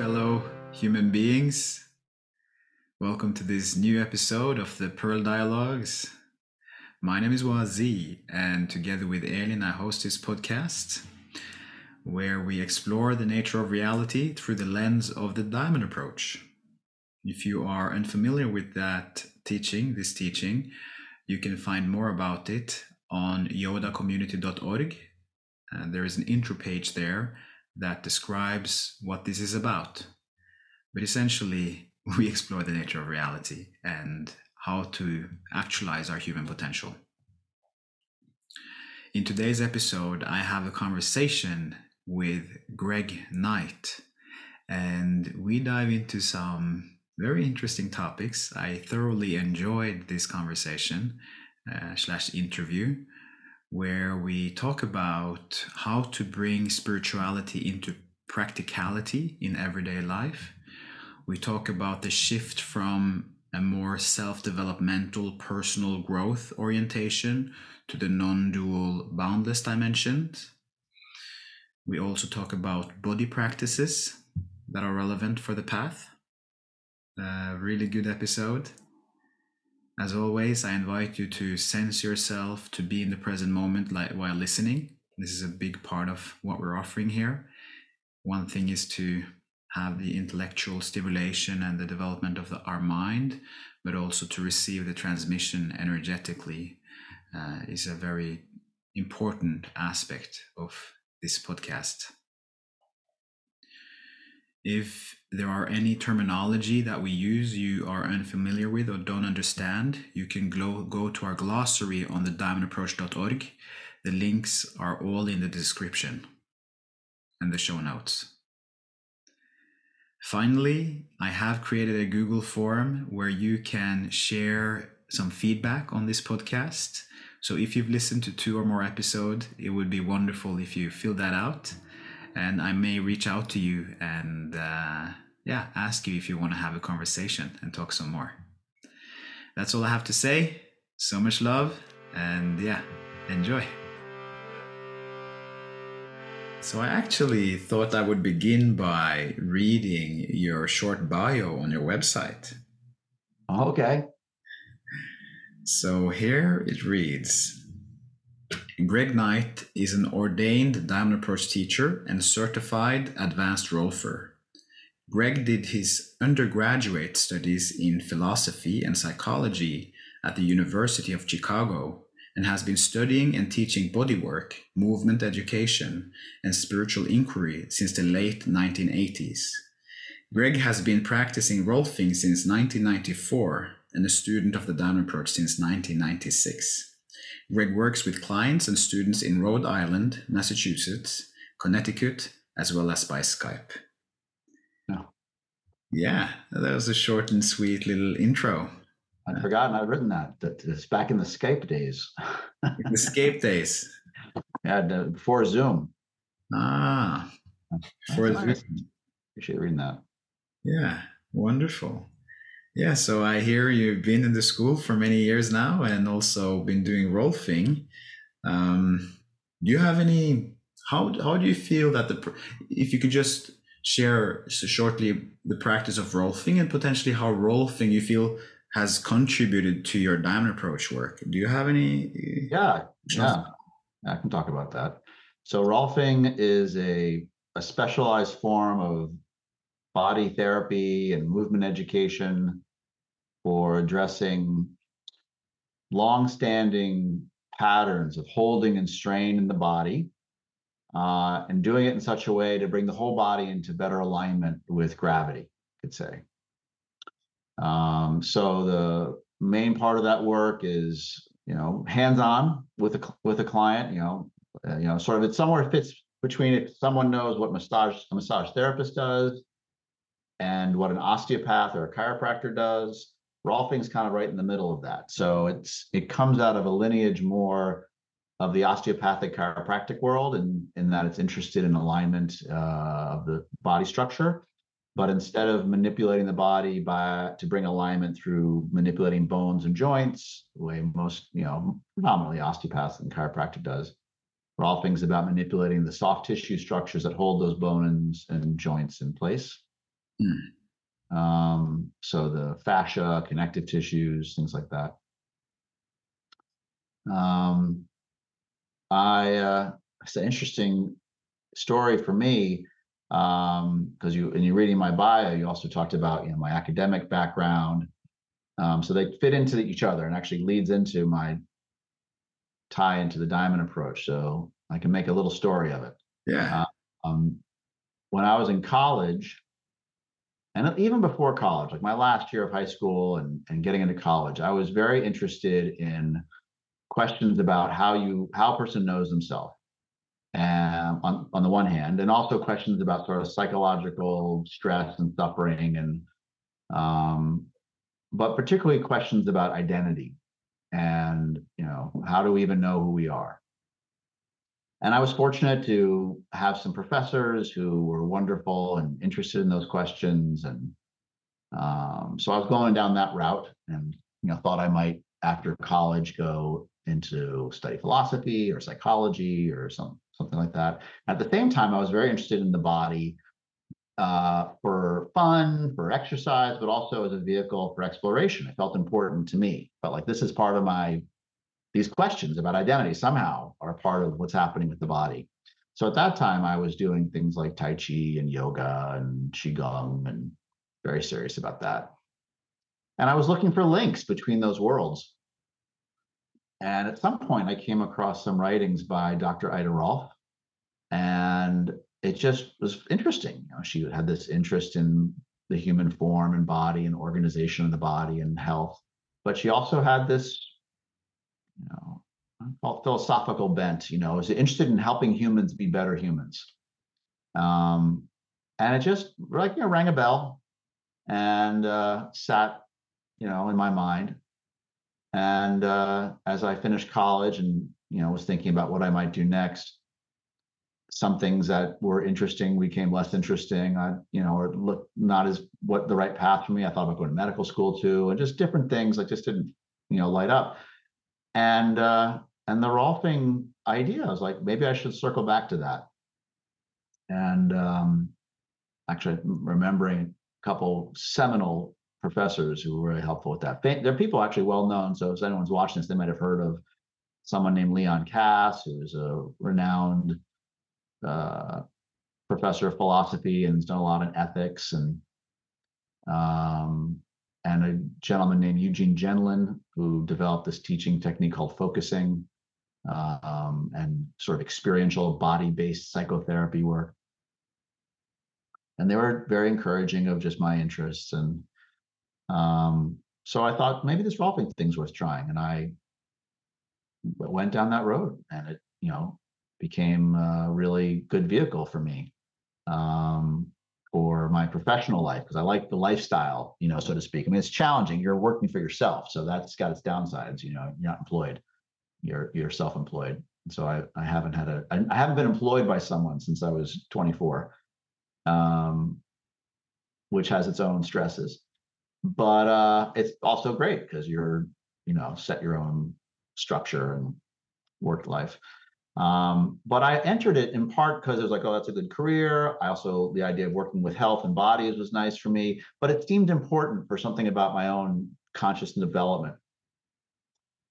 fellow human beings. Welcome to this new episode of the Pearl Dialogues. My name is Wazee, and together with Elin, I host this podcast where we explore the nature of reality through the lens of the diamond approach. If you are unfamiliar with that teaching, this teaching, you can find more about it on yodacommunity.org. And uh, there is an intro page there that describes what this is about. But essentially, we explore the nature of reality and how to actualize our human potential. In today's episode, I have a conversation with Greg Knight, and we dive into some very interesting topics. I thoroughly enjoyed this conversation uh, slash interview where we talk about how to bring spirituality into practicality in everyday life. We talk about the shift from a more self developmental personal growth orientation to the non dual boundless dimensions. We also talk about body practices that are relevant for the path. A really good episode. As always, I invite you to sense yourself, to be in the present moment like, while listening. This is a big part of what we're offering here. One thing is to have the intellectual stimulation and the development of the, our mind, but also to receive the transmission energetically uh, is a very important aspect of this podcast. If there are any terminology that we use you are unfamiliar with or don't understand, you can go, go to our glossary on the diamondapproach.org. The links are all in the description and the show notes. Finally, I have created a Google form where you can share some feedback on this podcast. So if you've listened to two or more episodes, it would be wonderful if you fill that out and I may reach out to you and uh, yeah, ask you if you want to have a conversation and talk some more. That's all I have to say. So much love, and yeah, enjoy. So, I actually thought I would begin by reading your short bio on your website. Okay. So, here it reads Greg Knight is an ordained Diamond Approach teacher and certified advanced rolfer. Greg did his undergraduate studies in philosophy and psychology at the University of Chicago and has been studying and teaching bodywork, movement education, and spiritual inquiry since the late 1980s. Greg has been practicing rolfing since 1994 and a student of the Diamond Approach since 1996. Greg works with clients and students in Rhode Island, Massachusetts, Connecticut, as well as by Skype. No. Yeah, that was a short and sweet little intro. I'd forgotten I'd written that. That it's back in the Skype days. the Skype days. Yeah, before Zoom. Ah, before Zoom. Appreciate reading that. Yeah, wonderful. Yeah, so I hear you've been in the school for many years now and also been doing rolfing. Um, do you have any? How how do you feel that the if you could just share shortly the practice of rolfing and potentially how rolfing you feel has contributed to your diamond approach work? Do you have any? Yeah, yeah, I can talk about that. So rolfing is a a specialized form of body therapy and movement education for addressing long-standing patterns of holding and strain in the body uh, and doing it in such a way to bring the whole body into better alignment with gravity, I could say. Um, so the main part of that work is, you know, hands-on with a with a client. You know, uh, you know, sort of it somewhere fits between if someone knows what massage a massage therapist does and what an osteopath or a chiropractor does. Rolfing's kind of right in the middle of that. So it's it comes out of a lineage more of the osteopathic chiropractic world, and in, in that it's interested in alignment uh, of the body structure. But instead of manipulating the body by to bring alignment through manipulating bones and joints, the way most you know predominantly osteopaths and chiropractic does, Rolfing's about manipulating the soft tissue structures that hold those bones and joints in place Mm. Um, so the fascia, connective tissues, things like that. Um, I uh, it's an interesting story for me because um, you and you reading my bio, you also talked about you know my academic background. Um, so they fit into each other and actually leads into my tie into the diamond approach. So I can make a little story of it. Yeah. Uh, um, when I was in college, and even before college, like my last year of high school and, and getting into college, I was very interested in questions about how you how a person knows themselves and on, on the one hand and also questions about sort of psychological stress and suffering and um, but particularly questions about identity and you know how do we even know who we are and i was fortunate to have some professors who were wonderful and interested in those questions and um, so i was going down that route and you know thought i might after college go into study philosophy or psychology or some something like that. At the same time, I was very interested in the body uh, for fun, for exercise, but also as a vehicle for exploration. It felt important to me. Felt like this is part of my these questions about identity somehow are part of what's happening with the body. So at that time, I was doing things like Tai Chi and yoga and Qigong and very serious about that. And I was looking for links between those worlds. And at some point, I came across some writings by Dr. Ida Rolf, and it just was interesting. You know, she had this interest in the human form and body and organization of the body and health, but she also had this, you know, philosophical bent. You know, is interested in helping humans be better humans. Um, and it just like you know rang a bell, and uh, sat, you know, in my mind. And uh, as I finished college and you know was thinking about what I might do next, some things that were interesting became less interesting. I you know or look not as what the right path for me. I thought about going to medical school too, and just different things like just didn't you know light up. And uh, and the Rolfing idea, I was like maybe I should circle back to that. And um, actually remembering a couple seminal professors who were very helpful with that. They're people actually well known. So if anyone's watching this, they might have heard of someone named Leon Kass, who is a renowned uh, professor of philosophy and has done a lot in ethics, and um, gentleman named Eugene Gendlin who developed this teaching technique called focusing um, and sort of experiential body-based psychotherapy work. And they were very encouraging of just my interests and um, so I thought maybe this Rolfing thing's worth trying, and I went down that road, and it you know became a really good vehicle for me um, for my professional life because I like the lifestyle, you know, so to speak. I mean, it's challenging. You're working for yourself, so that's got its downsides. You know, you're not employed. You're you're self-employed. So I I haven't had a I, haven't been employed by someone since I was 24, um, which has its own stresses but uh, it's also great because you're you know set your own structure and work life um, but i entered it in part because it was like oh that's a good career. I also the idea of working with health and bodies was nice for me but it seemed important for something about my own conscious development.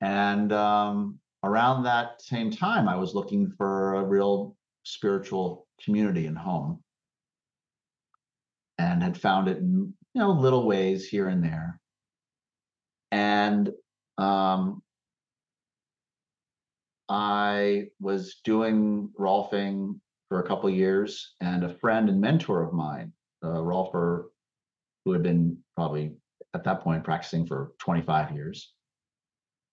And um, around that same time i was looking for a real spiritual community and home. And had found it in you know, little ways here and there. And um, I was doing Rolfing for a couple years, and a friend and mentor of mine, a Rolfer, who had been probably at that point practicing for 25 years,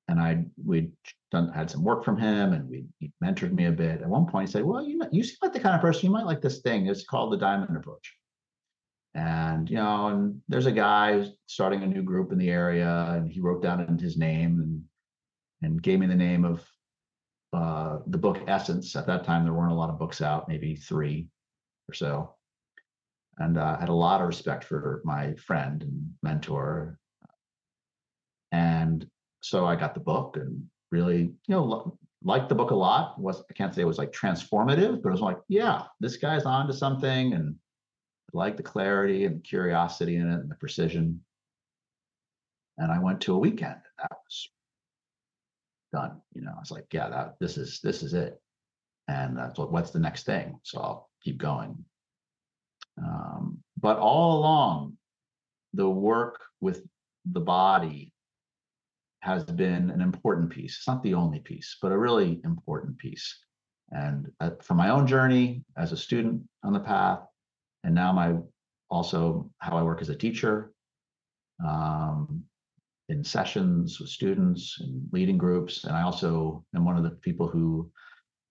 and I we'd done had some work from him, and we he mentored me a bit. At one point, he said, "Well, you know, you seem like the kind of person you might like this thing. It's called the Diamond Approach." and you know and there's a guy starting a new group in the area and he wrote down his name and and gave me the name of uh, the book essence at that time there weren't a lot of books out maybe three or so and uh, had a lot of respect for my friend and mentor and so i got the book and really you know liked the book a lot was i can't say it was like transformative but it was like yeah this guy's on to something and I like the clarity and the curiosity in it and the precision. And I went to a weekend. And that was done. You know, I was like, yeah, that this is this is it. And that's what what's the next thing? So I'll keep going. Um, but all along, the work with the body has been an important piece. It's not the only piece, but a really important piece. And uh, for my own journey as a student on the path, and now my also how I work as a teacher, um, in sessions with students and leading groups. And I also am one of the people who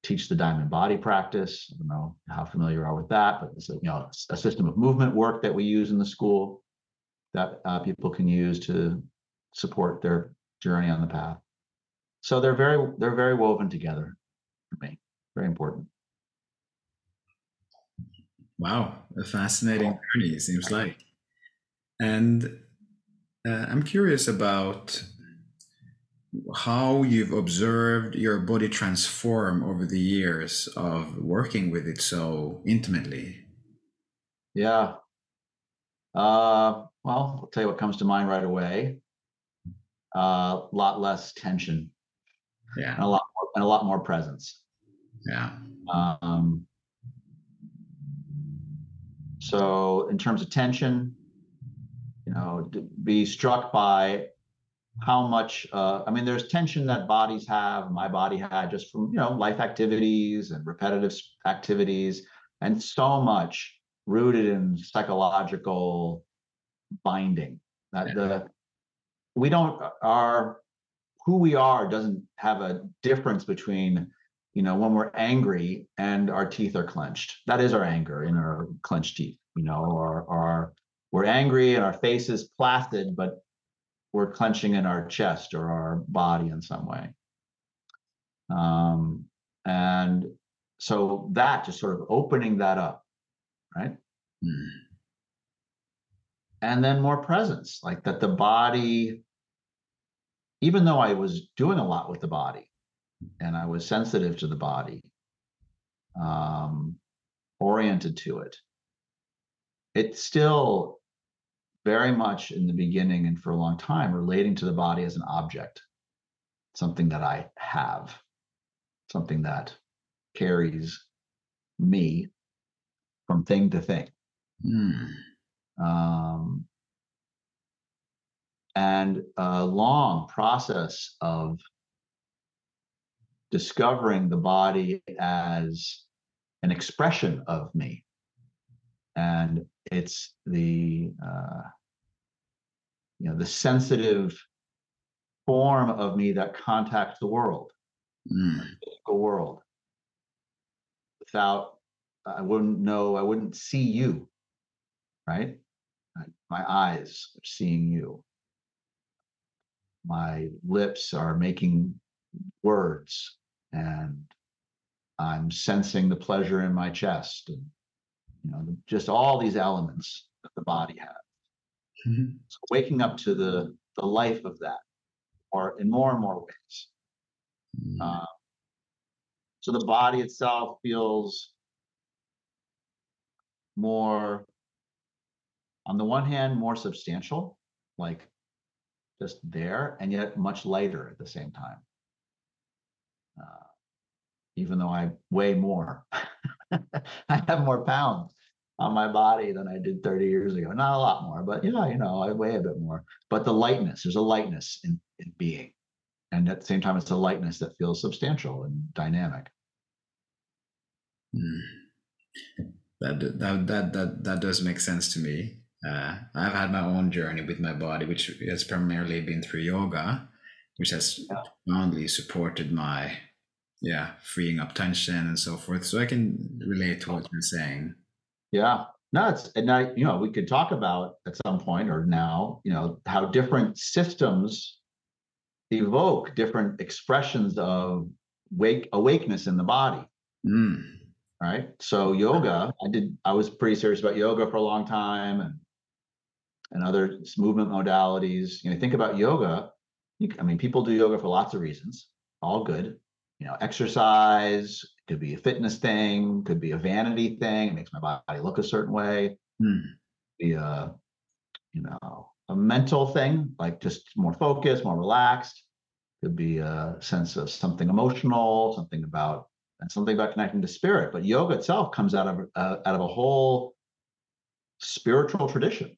teach the diamond body practice. I don't know how familiar you are with that, but it's a, you know a system of movement work that we use in the school that uh, people can use to support their journey on the path. So they're very they're very woven together for me. Very important. Wow, a fascinating journey, it seems like. And uh, I'm curious about how you've observed your body transform over the years of working with it so intimately. Yeah. Uh, well, I'll tell you what comes to mind right away. A uh, lot less tension. Yeah. And a lot more, and a lot more presence. Yeah. Um, so in terms of tension, you know, be struck by how much uh, i mean there's tension that bodies have my body had just from you know life activities and repetitive activities and so much rooted in psychological binding that the we don't are who we are doesn't have a difference between you know when we're angry and our teeth are clenched. That is our anger in our clenched teeth you know or our we're angry and our face is placid, but we're clenching in our chest or our body in some way. Um, and so that just sort of opening that up, right? Mm. And then more presence, like that the body, even though I was doing a lot with the body and I was sensitive to the body, um, oriented to it, it still very much in the beginning and for a long time relating to the body as an object, something that I have, something that carries me from thing to thing. Mm. Um, and a long process of discovering the body as an expression of me and it's the uh, you know the sensitive form of me that contacts the world, mm. the world. Without, I wouldn't know. I wouldn't see you, right? My eyes are seeing you. My lips are making words, and I'm sensing the pleasure in my chest and you know, just all these elements that the body has. Mm-hmm. So waking up to the the life of that, or in more and more ways. Mm-hmm. Uh, so the body itself feels more, on the one hand, more substantial, like just there, and yet much lighter at the same time. Uh, even though I weigh more, I have more pounds on my body than I did 30 years ago. Not a lot more, but you know, you know, I weigh a bit more. But the lightness, there's a lightness in, in being. And at the same time, it's a lightness that feels substantial and dynamic. Mm. That, that that that that does make sense to me. Uh, I've had my own journey with my body, which has primarily been through yoga, which has yeah. profoundly supported my yeah freeing up tension and so forth. So I can relate to what you're saying. Yeah. No, it's and I, you know, we could talk about at some point or now, you know, how different systems evoke different expressions of wake awakeness in the body. Mm. Right. So yoga, I did I was pretty serious about yoga for a long time and and other movement modalities. You know, think about yoga. You, I mean, people do yoga for lots of reasons, all good. You know, exercise, could be a fitness thing, could be a vanity thing. It makes my body look a certain way. Hmm. Be a, you know, a mental thing, like just more focused, more relaxed. Could be a sense of something emotional, something about and something about connecting to spirit. But yoga itself comes out of uh, out of a whole spiritual tradition,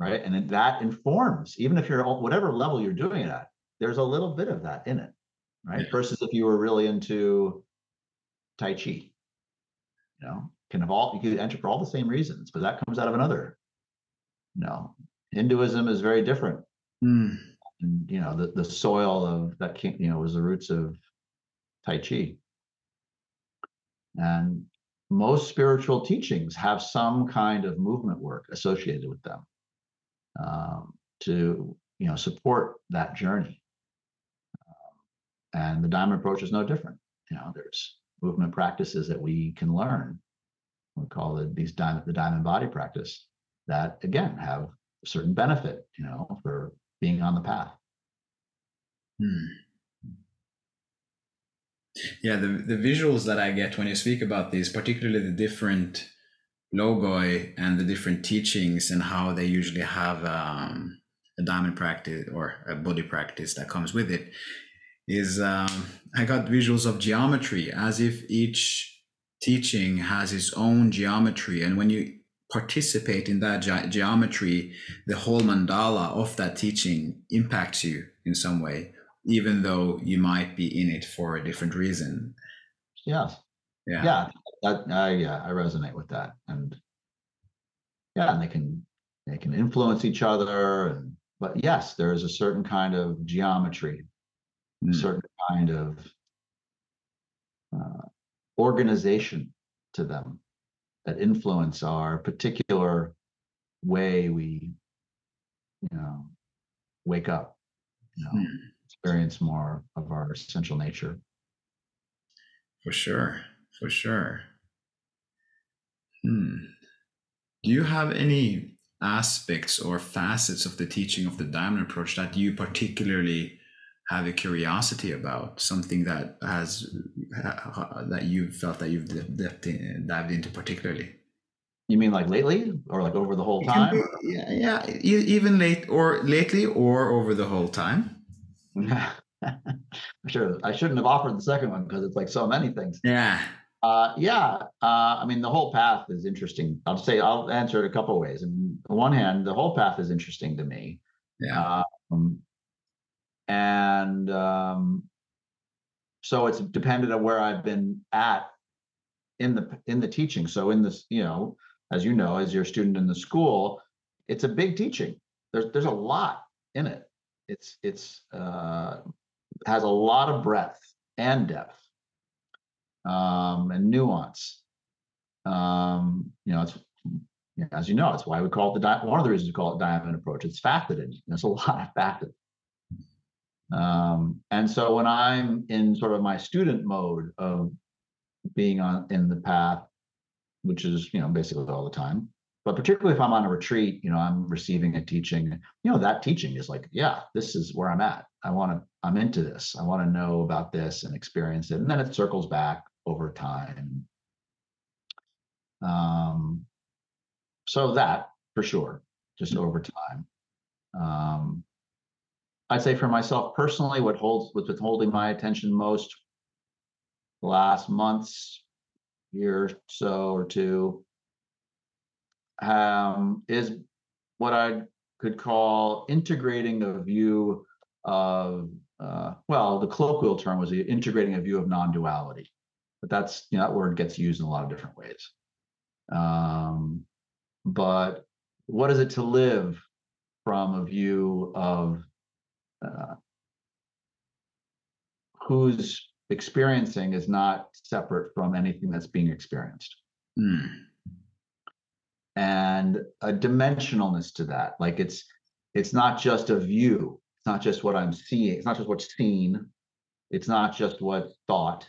right? And that informs, even if you're whatever level you're doing it at, there's a little bit of that in it, right? Yeah. Versus if you were really into Tai Chi, you know, can all you could enter for all the same reasons, but that comes out of another. You know, Hinduism is very different. Hmm. And you know, the, the soil of that came, you know, was the roots of Tai Chi. And most spiritual teachings have some kind of movement work associated with them um, to you know support that journey. And the diamond approach is no different. You know, there's movement practices that we can learn. We call it these diamond the diamond body practice that again have a certain benefit, you know, for being on the path. Hmm. Yeah, the, the visuals that I get when you speak about these, particularly the different logoi and the different teachings and how they usually have um, a diamond practice or a body practice that comes with it, is um, I got visuals of geometry as if each teaching has its own geometry. And when you participate in that ge- geometry, the whole mandala of that teaching impacts you in some way even though you might be in it for a different reason. Yes. Yeah. Yeah. That I yeah, I resonate with that. And yeah, and they can they can influence each other and but yes, there is a certain kind of geometry, Mm. certain kind of uh, organization to them that influence our particular way we, you know, wake up, you know, Mm. experience more of our essential nature. For sure. For sure. Hmm. Do you have any aspects or facets of the teaching of the diamond approach that you particularly have a curiosity about? Something that has that you felt that you've dived, in, dived into particularly? You mean like lately or like over the whole time? be- yeah, yeah, even late or lately or over the whole time. sure. I shouldn't have offered the second one because it's like so many things. Yeah. Uh, yeah. Uh, I mean, the whole path is interesting. I'll say I'll answer it a couple of ways. And on one hand, the whole path is interesting to me. Yeah. Um, and um, so it's dependent on where I've been at in the in the teaching. So in this, you know, as you know, as you're student in the school, it's a big teaching. There's there's a lot in it. It's it's uh, has a lot of breadth and depth um, and nuance. Um, you know, it's as you know, it's why we call it the di- one of the reasons we call it diamond approach. It's faceted. There's a lot of facets. Um, and so when I'm in sort of my student mode of being on in the path, which is you know basically all the time, but particularly if I'm on a retreat, you know, I'm receiving a teaching, you know, that teaching is like, yeah, this is where I'm at. I want to, I'm into this. I want to know about this and experience it. And then it circles back over time. Um, so that for sure, just over time. Um, I'd say for myself personally, what holds what's been holding my attention most the last months, year or so or two, um, is what I could call integrating a view of uh, well, the colloquial term was integrating a view of non-duality, but that's you know that word gets used in a lot of different ways. Um, but what is it to live from a view of uh, who's experiencing is not separate from anything that's being experienced. Hmm. and a dimensionalness to that like it's it's not just a view it's not just what i'm seeing it's not just what's seen it's not just what's thought.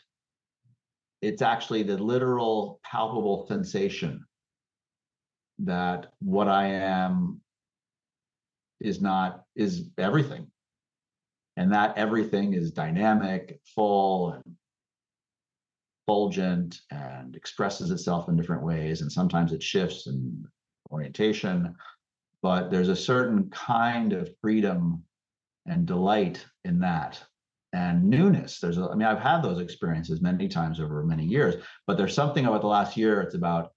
It's actually the literal palpable sensation that what i am is not is everything and that everything is dynamic full and fulgent and expresses itself in different ways. And sometimes it shifts in orientation, but there's a certain kind of freedom and delight in that and newness. There's, a, I mean, I've had those experiences many times over many years, but there's something about the last year. It's about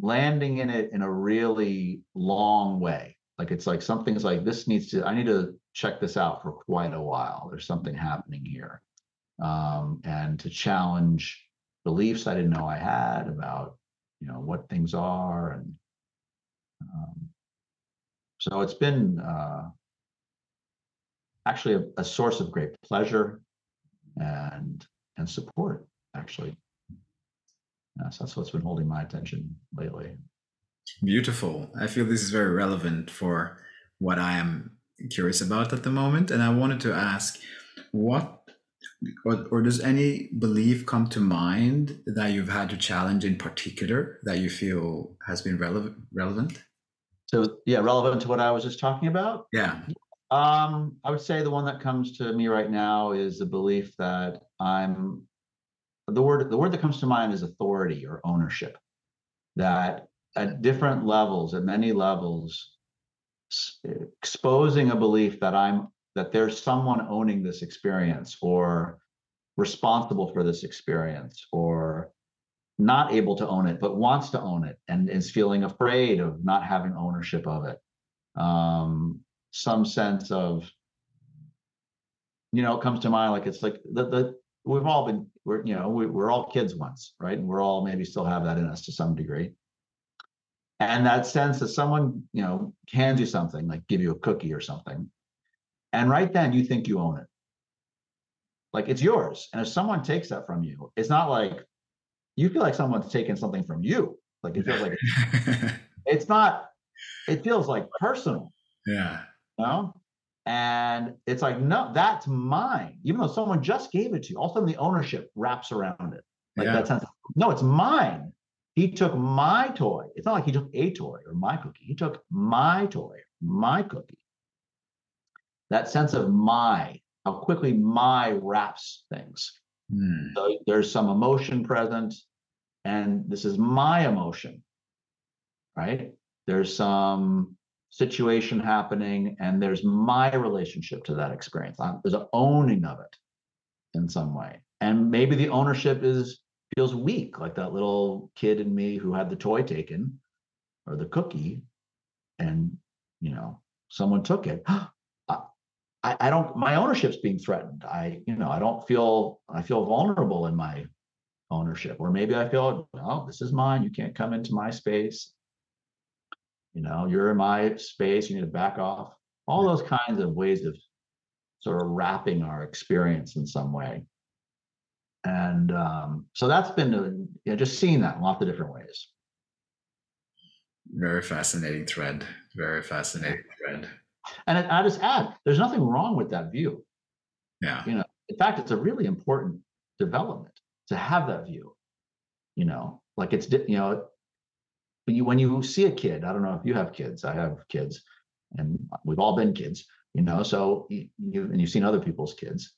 landing in it in a really long way. Like it's like something's like this needs to. I need to check this out for quite a while. There's something happening here, um, and to challenge beliefs I didn't know I had about you know what things are and um, so it's been uh, actually a, a, source of great pleasure and and support actually yeah, so that's what's been holding my attention lately beautiful. I feel this is very relevant for what i am curious about at the moment and i wanted to ask what or, or does any belief come to mind that you've had to challenge in particular that you feel has been relevant relevant? So yeah relevant to what i was just talking about? Yeah. Um, I would say the one that comes to me right now is the belief that I'm the word the word that comes to mind is authority or ownership. That at different levels, at many levels, exposing a belief that I'm that there's someone owning this experience or responsible for this experience or not able to own it but wants to own it and is feeling afraid of not having ownership of it. Um, some sense of you know it comes to mind like it's like the, the we've all been we're you know we, we're all kids once right? And we're all maybe still have that in us to some degree and that sense that someone you know hands you something like give you a cookie or something and right then you think you own it like it's yours and if someone takes that from you it's not like you feel like someone's taking something from you like it feels like it's not it feels like personal yeah know? And it's like, no, that's mine. Even though someone just gave it to you, all of a sudden the ownership wraps around it. Like yeah. that sense, of, no, it's mine. He took my toy. It's not like he took a toy or my cookie. He took my toy, my cookie. That sense of my, how quickly my wraps things. Hmm. So there's some emotion present, and this is my emotion, right? There's some situation happening and there's my relationship to that experience there's an owning of it in some way and maybe the ownership is feels weak like that little kid in me who had the toy taken or the cookie and you know someone took it. I, I don't my ownership's being threatened. I you know i don't feel i feel vulnerable in my ownership or maybe i feel well this is mine. You can't come into my space. You know, you're in my space, you need to back off. All those kinds of ways of sort of wrapping our experience in some way. And um, so that's been you know, just seeing that in lots of different ways. Very fascinating thread. Very fascinating thread. And I just add, there's nothing wrong with that view. Yeah. You know, in fact, it's a really important development to have that view. You know, like it's you know, when you when you see a kid, I don't know if you have kids. I have kids, and we've all been kids, you know. So you and you've seen other people's kids.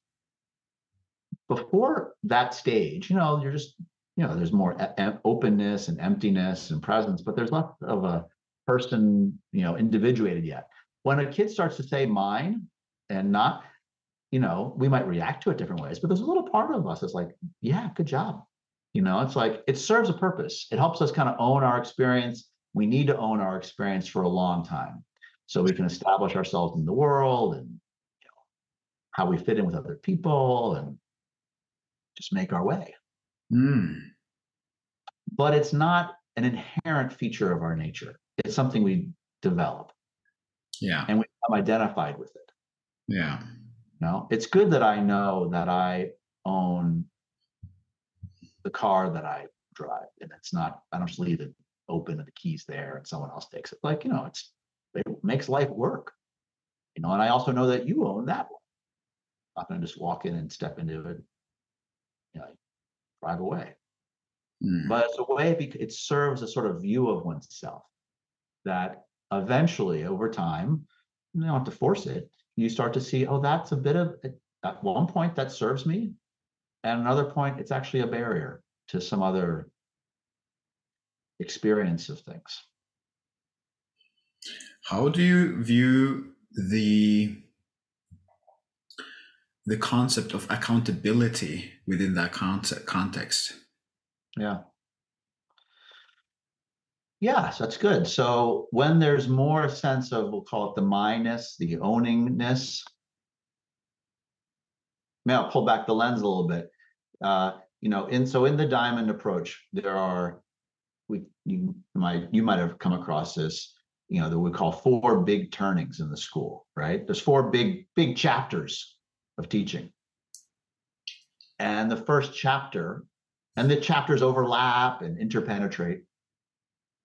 Before that stage, you know, you're just you know, there's more e- openness and emptiness and presence, but there's less of a person, you know, individuated yet. When a kid starts to say mine and not, you know, we might react to it different ways, but there's a little part of us that's like, yeah, good job. You know, it's like it serves a purpose. It helps us kind of own our experience. We need to own our experience for a long time so we can establish ourselves in the world and you know, how we fit in with other people and just make our way. Mm. But it's not an inherent feature of our nature. It's something we develop. Yeah. And we become identified with it. Yeah. No, it's good that I know that I own the car that I drive, and it's not. I don't just leave it open and the keys there, and someone else takes it. Like you know, it's it makes life work. You know, and I also know that you own that one. I'm not going to just walk in and step into it. Drive away. Mm. But it's a way it serves a sort of view of oneself that eventually, over time, you don't have to force it. You start to see, oh, that's a bit of at one point that serves me and another point, it's actually a barrier to some other experience of things. How do you view the the concept of accountability within that context? Yeah. Yes, that's good. So when there's more sense of, we'll call it the minus, the owningness, may I'll pull back the lens a little bit. Uh, you know, in so in the diamond approach, there are we you might you might have come across this, you know, that we call four big turnings in the school, right? There's four big, big chapters of teaching. And the first chapter, and the chapters overlap and interpenetrate.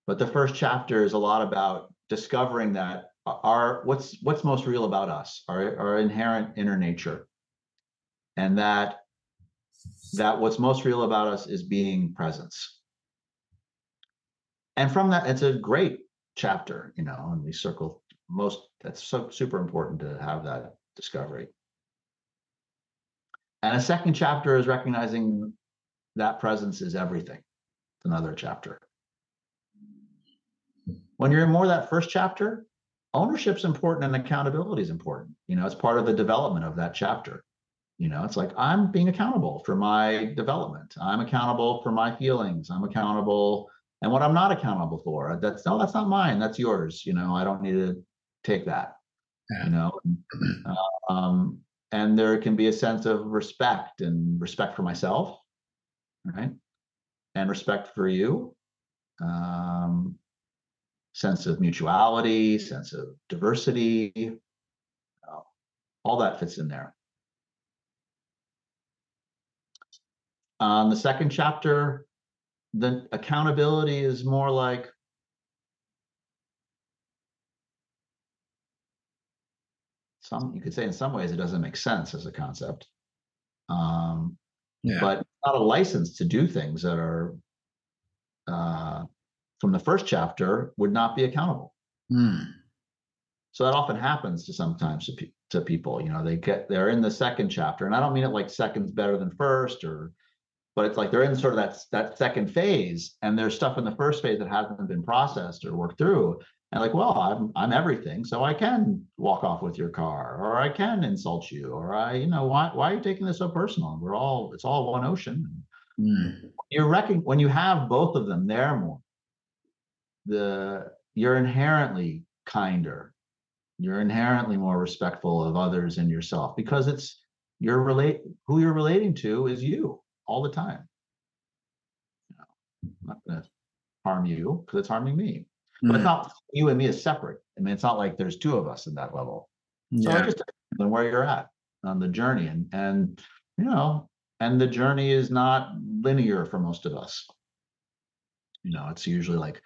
But the first chapter is a lot about discovering that our what's what's most real about us, our, our inherent inner nature. And that that what's most real about us is being presence. And from that, it's a great chapter, you know, and we circle most that's so super important to have that discovery. And a second chapter is recognizing that presence is everything. It's another chapter. When you're in more that first chapter, ownership's important and accountability is important. You know, it's part of the development of that chapter. You know, it's like I'm being accountable for my development. I'm accountable for my feelings. I'm accountable and what I'm not accountable for. That's no, that's not mine. That's yours. You know, I don't need to take that. You know, um, and there can be a sense of respect and respect for myself, right, and respect for you. Um, sense of mutuality, sense of diversity, know, all that fits in there. On the second chapter, the accountability is more like some you could say in some ways it doesn't make sense as a concept um, yeah. but not a license to do things that are uh, from the first chapter would not be accountable mm. so that often happens to sometimes to, pe- to people you know they get they're in the second chapter and i don't mean it like seconds better than first or but it's like they're in sort of that that second phase and there's stuff in the first phase that hasn't been processed or worked through and like well i'm i'm everything so i can walk off with your car or i can insult you or i you know why why are you taking this so personal we're all it's all one ocean mm. you're wrecking when you have both of them there more the you're inherently kinder you're inherently more respectful of others and yourself because it's you're relate who you're relating to is you all the time. You know, I'm not going to harm you because it's harming me. But it's mm. not you and me is separate. I mean, it's not like there's two of us in that level. So yeah. I just and where you're at on the journey, and and you know, and the journey is not linear for most of us. You know, it's usually like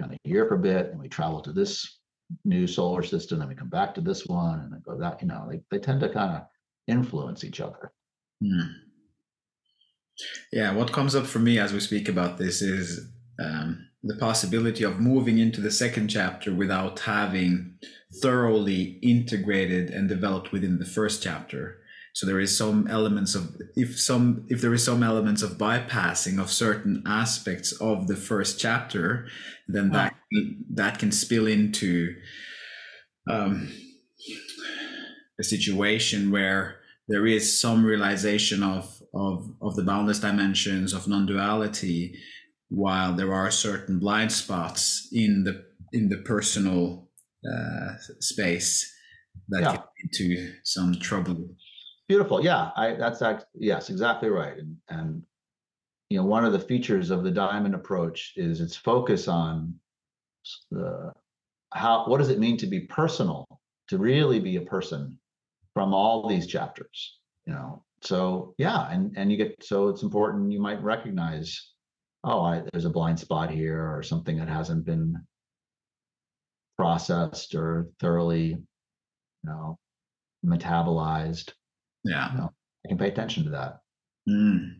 kind of here for a bit, and we travel to this new solar system, and we come back to this one, and then go that. You know, they they tend to kind of influence each other. Mm. Yeah, what comes up for me as we speak about this is um, the possibility of moving into the second chapter without having thoroughly integrated and developed within the first chapter. So there is some elements of if some if there is some elements of bypassing of certain aspects of the first chapter, then that that can spill into um, a situation where there is some realization of of, of the boundless dimensions of non-duality while there are certain blind spots in the in the personal uh, space that yeah. get into some trouble. Beautiful. Yeah i that's act, yes exactly right. And and you know one of the features of the diamond approach is its focus on the how what does it mean to be personal to really be a person from all these chapters you know? So yeah and and you get so it's important you might recognize oh I, there's a blind spot here or something that hasn't been processed or thoroughly you know metabolized. Yeah. You know, i can pay attention to that. Mm.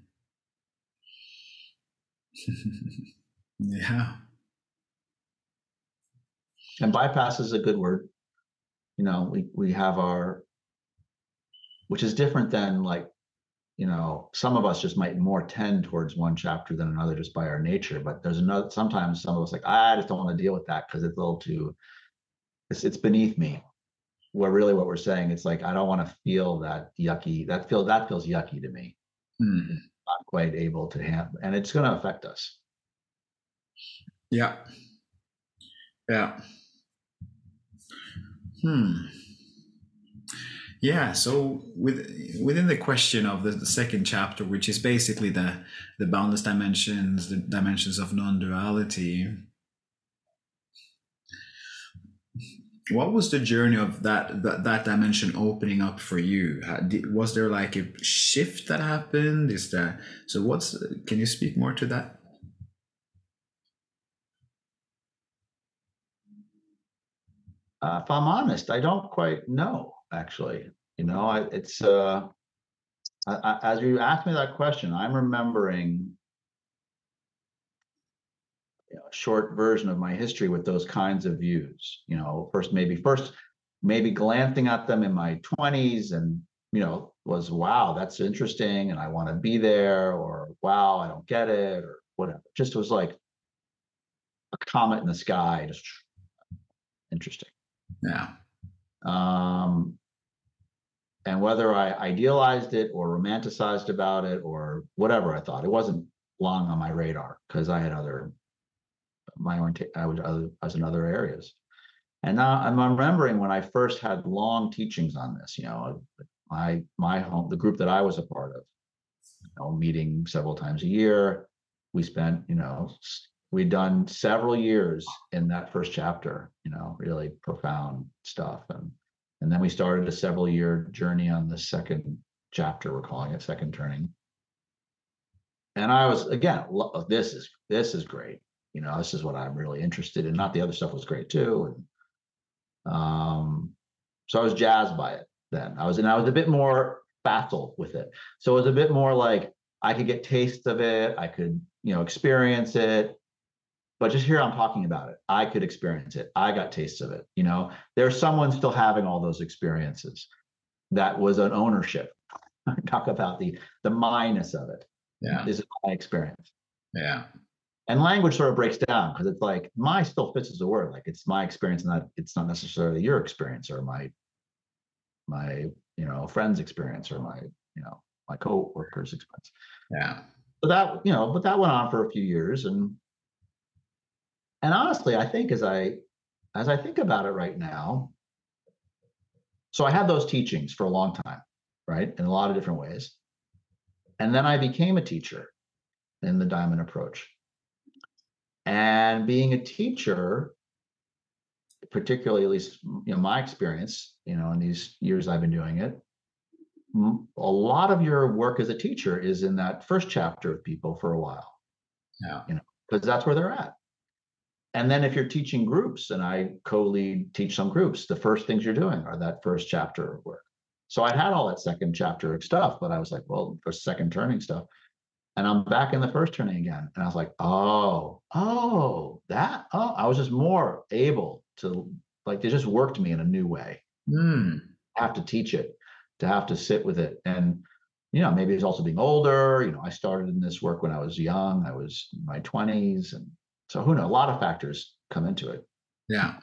yeah. And bypass is a good word. You know we we have our which is different than like you know, some of us just might more tend towards one chapter than another just by our nature. But there's another. Sometimes some of us like I just don't want to deal with that because it's a little too. It's it's beneath me. Where really what we're saying, it's like I don't want to feel that yucky. That feel that feels yucky to me. Hmm. Not quite able to handle, and it's going to affect us. Yeah. Yeah. Hmm. Yeah, so with, within the question of the, the, second chapter, which is basically the the boundless dimensions, the dimensions of non-duality, what was the journey of that that, that dimension opening up for you? Was there like a shift that happened? Is that so? What's can you speak more to that? Uh, if I'm honest, I don't quite know actually. You know, I, it's uh, I, I, as you asked me that question, I'm remembering you know, a short version of my history with those kinds of views. You know, first maybe first maybe glancing at them in my 20s and you know was wow that's interesting and i want to be there or wow i don't get it or whatever just was like a comet in the sky just interesting yeah um and whether I idealized it or romanticized about it or whatever I thought, it wasn't long on my radar because I had other my I was other I was in other areas. And now I'm remembering when I first had long teachings on this, you know, my my home, the group that I was a part of, you know, meeting several times a year. We spent, you know, we'd done several years in that first chapter, you know, really profound stuff. And and then we started a several year journey on the second chapter, we're calling it second turning. And I was again, this is this is great. You know, this is what I'm really interested in. Not the other stuff was great too. And um, so I was jazzed by it then. I was and I was a bit more facile with it. So it was a bit more like I could get taste of it, I could, you know, experience it. But just here I'm talking about it. I could experience it. I got tastes of it. You know, there's someone still having all those experiences. That was an ownership. Talk about the the minus of it. Yeah. This is my experience. Yeah. And language sort of breaks down because it's like my still fits as a word. Like it's my experience, not it's not necessarily your experience or my my you know friend's experience or my you know my co-worker's experience. Yeah. So that you know, but that went on for a few years, and and honestly, I think as I as I think about it right now, so I had those teachings for a long time, right? In a lot of different ways. And then I became a teacher in the diamond approach. And being a teacher, particularly at least you know my experience, you know, in these years I've been doing it, a lot of your work as a teacher is in that first chapter of people for a while. Yeah. You know, because that's where they're at. And then if you're teaching groups, and I co-lead teach some groups, the first things you're doing are that first chapter of work. So I had all that second chapter of stuff, but I was like, well, the second turning stuff. And I'm back in the first turning again. And I was like, oh, oh, that, oh, I was just more able to like they just worked me in a new way. Mm. Have to teach it, to have to sit with it. And you know, maybe it's also being older. You know, I started in this work when I was young. I was in my 20s and so who knows? A lot of factors come into it. Yeah.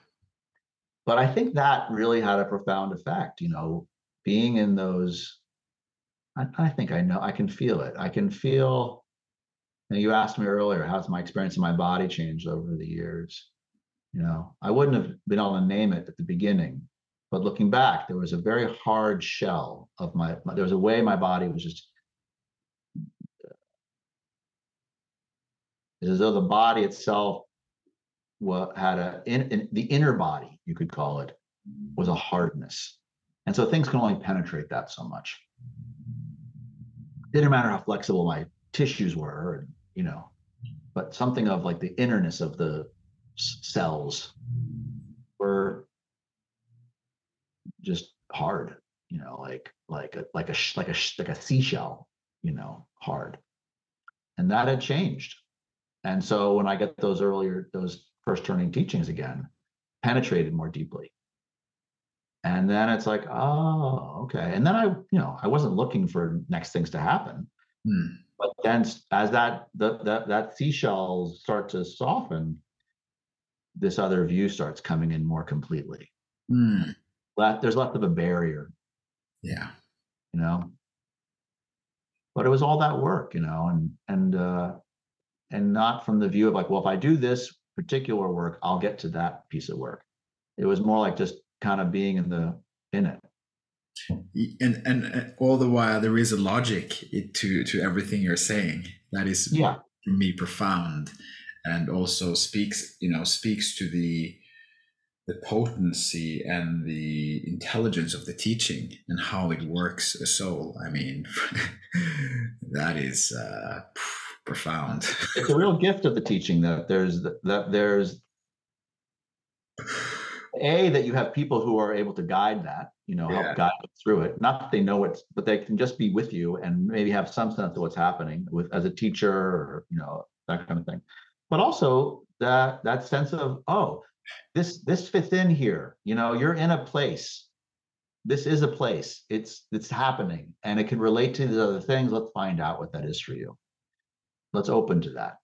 But I think that really had a profound effect. You know, being in those, I, I think I know I can feel it. I can feel. You, know, you asked me earlier, how's my experience in my body changed over the years? You know, I wouldn't have been able to name it at the beginning, but looking back, there was a very hard shell of my. There was a way my body was just It's as though the body itself had a in, in, the inner body, you could call it, was a hardness. And so things can only penetrate that so much. It didn't matter how flexible my tissues were, and you know, but something of like the innerness of the cells were just hard, you know, like like a like a like a like a seashell, you know, hard. And that had changed and so when I get those earlier, those first turning teachings again, penetrated more deeply. And then it's like, oh, okay. And then I, you know, I wasn't looking for next things to happen. Hmm. But then as that the, that that seashells start to soften, this other view starts coming in more completely. Hmm. There's less of a barrier. Yeah. You know. But it was all that work, you know, and and uh and not from the view of like, well, if I do this particular work, I'll get to that piece of work. It was more like just kind of being in the in it. And and all the while there is a logic to to everything you're saying. That is yeah for me profound and also speaks, you know, speaks to the the potency and the intelligence of the teaching and how it works a soul. I mean, that is uh, profound. it's a real gift of the teaching that there's that there's a that you have people who are able to guide that you know yeah. help guide through it. Not that they know it but they can just be with you and maybe have some sense of what's happening with as a teacher or you know that kind of thing. But also that that sense of oh this this fits in here. You know you're in a place. This is a place. It's it's happening. And it can relate to these other things. Let's find out what that is for you let's open to that.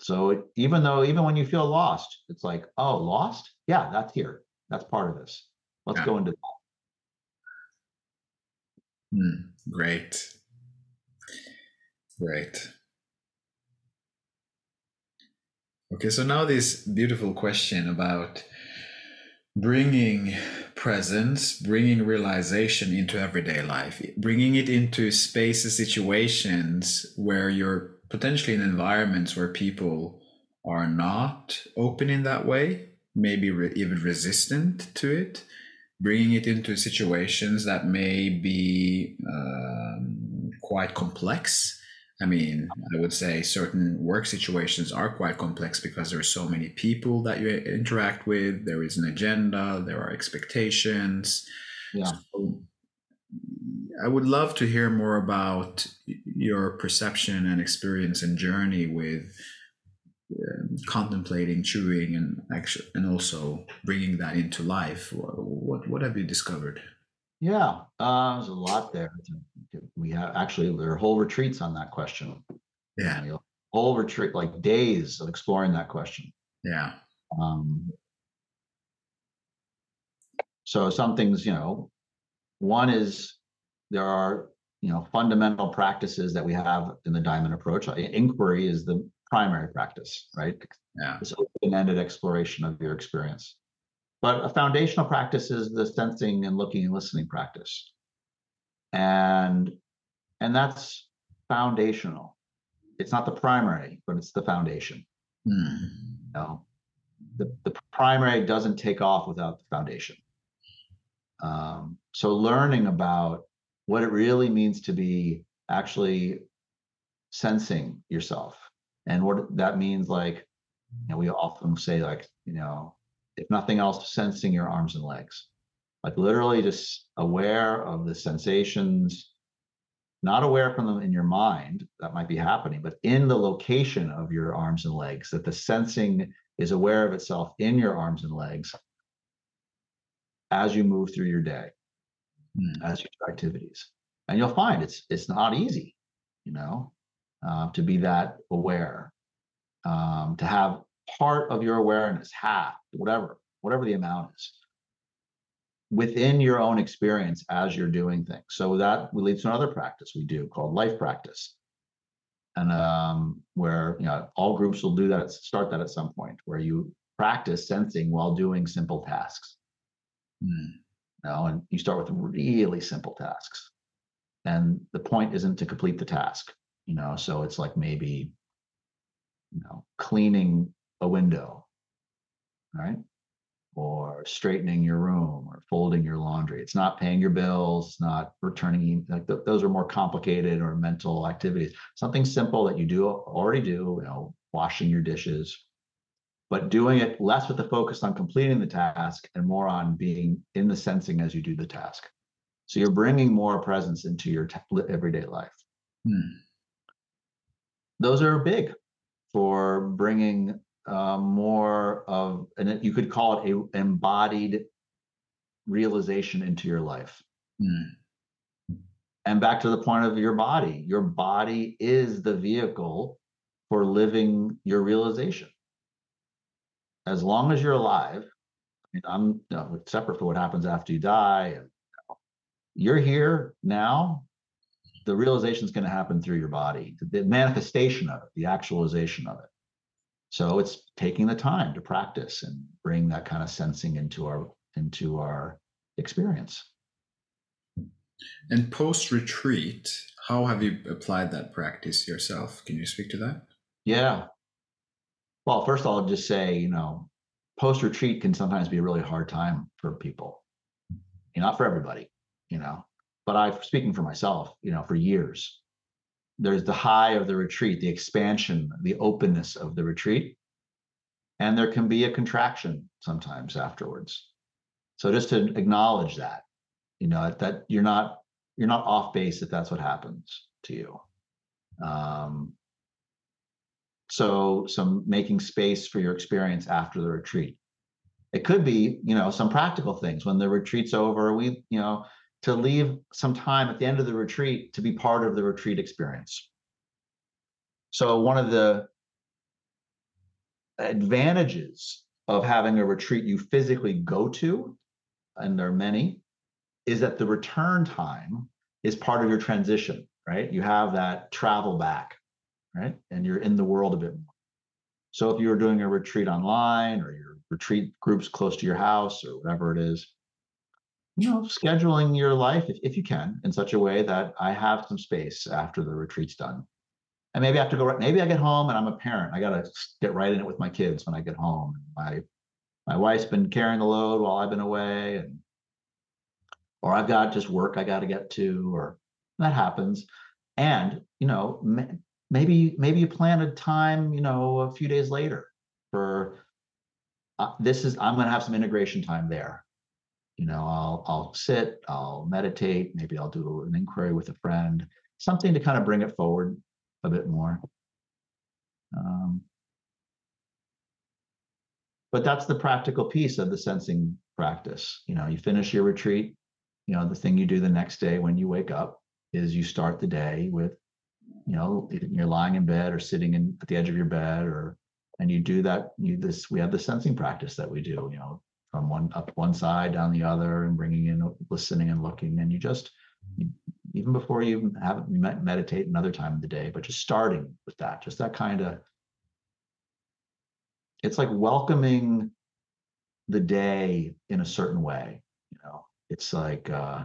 So even though, even when you feel lost, it's like, oh, lost? Yeah, that's here. That's part of this. Let's yeah. go into that. Hmm. Great. Great. Okay, so now this beautiful question about bringing presence, bringing realization into everyday life, bringing it into spaces, situations where you're potentially in environments where people are not open in that way, maybe re- even resistant to it, bringing it into situations that may be um, quite complex. I mean, I would say certain work situations are quite complex because there are so many people that you interact with. There is an agenda, there are expectations. Yeah. So I would love to hear more about your perception and experience and journey with uh, contemplating chewing and actually and also bringing that into life. What what have you discovered? Yeah, uh, there's a lot there. We have actually there are whole retreats on that question. Yeah, you know, whole retreat like days of exploring that question. Yeah. Um, so some things, you know, one is there are you know fundamental practices that we have in the diamond approach. Inquiry is the primary practice, right? Yeah. This open-ended exploration of your experience. But a foundational practice is the sensing and looking and listening practice. And and that's foundational. It's not the primary, but it's the foundation. Mm. You know, the, the primary doesn't take off without the foundation. Um, so learning about what it really means to be actually sensing yourself and what that means like you know we often say like you know if nothing else sensing your arms and legs. Like literally just aware of the sensations not aware from them in your mind that might be happening but in the location of your arms and legs that the sensing is aware of itself in your arms and legs as you move through your day mm. as you do activities. And you'll find it's it's not easy, you know, uh, to be that aware, um, to have part of your awareness, half, whatever, whatever the amount is, within your own experience as you're doing things. So that leads to another practice we do called life practice. And um, where you know all groups will do that, start that at some point, where you practice sensing while doing simple tasks. Mm know, and you start with really simple tasks. And the point isn't to complete the task, you know, so it's like maybe, you know, cleaning a window, right? Or straightening your room or folding your laundry. It's not paying your bills, not returning, like th- those are more complicated or mental activities. Something simple that you do already do, you know, washing your dishes, but doing it less with the focus on completing the task and more on being in the sensing as you do the task. So you're bringing more presence into your t- everyday life. Hmm. Those are big for bringing uh, more of, and you could call it a embodied realization into your life. Mm. And back to the point of your body, your body is the vehicle for living your realization. As long as you're alive, I mean, I'm you know, separate for what happens after you die. And you're here now. The realization is going to happen through your body, the manifestation of it, the actualization of it. So it's taking the time to practice and bring that kind of sensing into our into our experience. And post retreat, how have you applied that practice yourself? Can you speak to that? Yeah. Well, first I'll just say, you know, post retreat can sometimes be a really hard time for people. You know, not for everybody, you know. But I've speaking for myself, you know, for years. There's the high of the retreat, the expansion, the openness of the retreat. And there can be a contraction sometimes afterwards. So just to acknowledge that, you know, that you're not you're not off base if that's what happens to you. Um, so some making space for your experience after the retreat. It could be, you know, some practical things when the retreat's over, we, you know, to leave some time at the end of the retreat to be part of the retreat experience. So one of the advantages of having a retreat you physically go to, and there are many, is that the return time is part of your transition, right? You have that travel back right? And you're in the world a bit more. So if you were doing a retreat online or your retreat groups close to your house or whatever it is, you know, scheduling your life if, if you can in such a way that I have some space after the retreat's done. And maybe I have to go, maybe I get home and I'm a parent. I got to get right in it with my kids when I get home. My, my wife's been carrying the load while I've been away and, or I've got just work I got to get to, or that happens. And, you know, maybe maybe you plan a time you know a few days later for uh, this is i'm going to have some integration time there. You know i'll i'll sit i'll meditate maybe i'll do an inquiry with a friend something to kind of bring it forward a bit more. Um, but that's the practical piece of the sensing practice. You know you finish your retreat you know the thing you do the next day when you wake up is you start the day with you know you're lying in bed or sitting in at the edge of your bed or and you do that you this we have the sensing practice that we do you know from one up one side down the other and bringing in listening and looking and you just even before you have meditate another time of the day but just starting with that just that kind of it's like welcoming the day in a certain way you know? It's like uh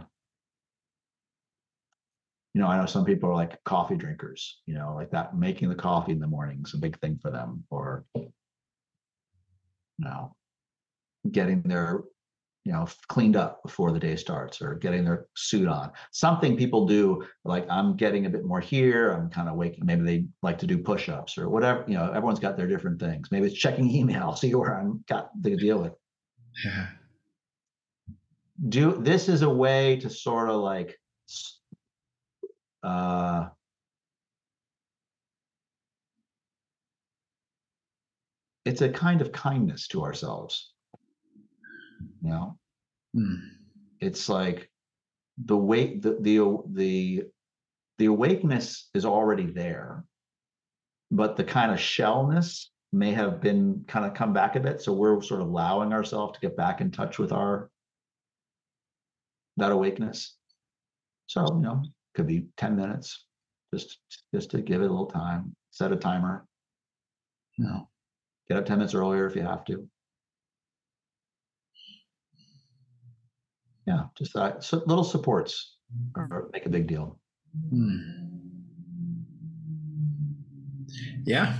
you know, I know some people are like coffee drinkers, you know, like that making the coffee in the morning is a big thing for them, or you know, getting their, you know, cleaned up before the day starts or getting their suit on. Something people do, like I'm getting a bit more here, I'm kind of waking, maybe they like to do push-ups or whatever, you know, everyone's got their different things. Maybe it's checking email, see where I'm got to deal with. Yeah. Do this is a way to sort of like uh, it's a kind of kindness to ourselves. You know, mm. it's like the weight, the the the the awakeness is already there, but the kind of shellness may have been kind of come back a bit. So we're sort of allowing ourselves to get back in touch with our that awakeness. So you know, could be 10 minutes just just to give it a little time set a timer. You know get up 10 minutes earlier if you have to. Yeah just that so little supports or make a big deal. Hmm. yeah.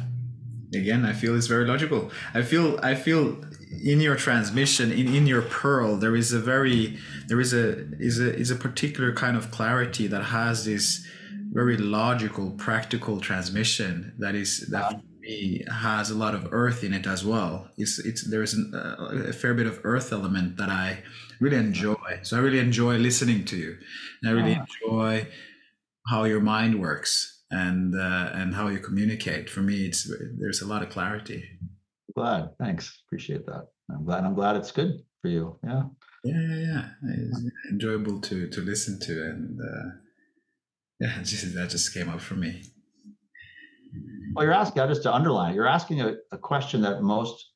Again i feel it's very logical. I feel i feel in your transmission in, in your pearl there is a very there is a is a is a particular kind of clarity that has this very logical practical transmission that is that for me has a lot of earth in it as well. It's it's there's an, uh, a fair bit of earth element that i really enjoy. So i really enjoy listening to you. And i really enjoy how your mind works and uh, and how you communicate. For me it's there's a lot of clarity glad. Thanks. Appreciate that. I'm glad. I'm glad it's good for you. Yeah. Yeah, yeah, yeah. It's enjoyable to to listen to, and uh, yeah, just, that just came up for me. Well, you're asking, just to underline, you're asking a, a question that most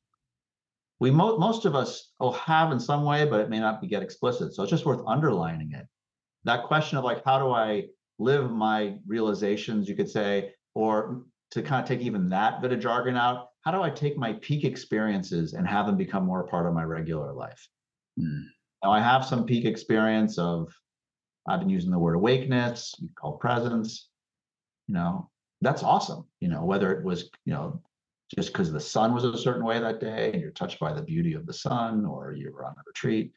we mo- most of us will have in some way, but it may not be get explicit. So it's just worth underlining it. That question of like, how do I live my realizations, you could say, or to kind of take even that bit of jargon out, how do I take my peak experiences and have them become more a part of my regular life? Mm. Now I have some peak experience of I've been using the word awakeness, you call presence. You know, that's awesome. You know, whether it was, you know, just because the sun was a certain way that day and you're touched by the beauty of the sun or you were on a retreat.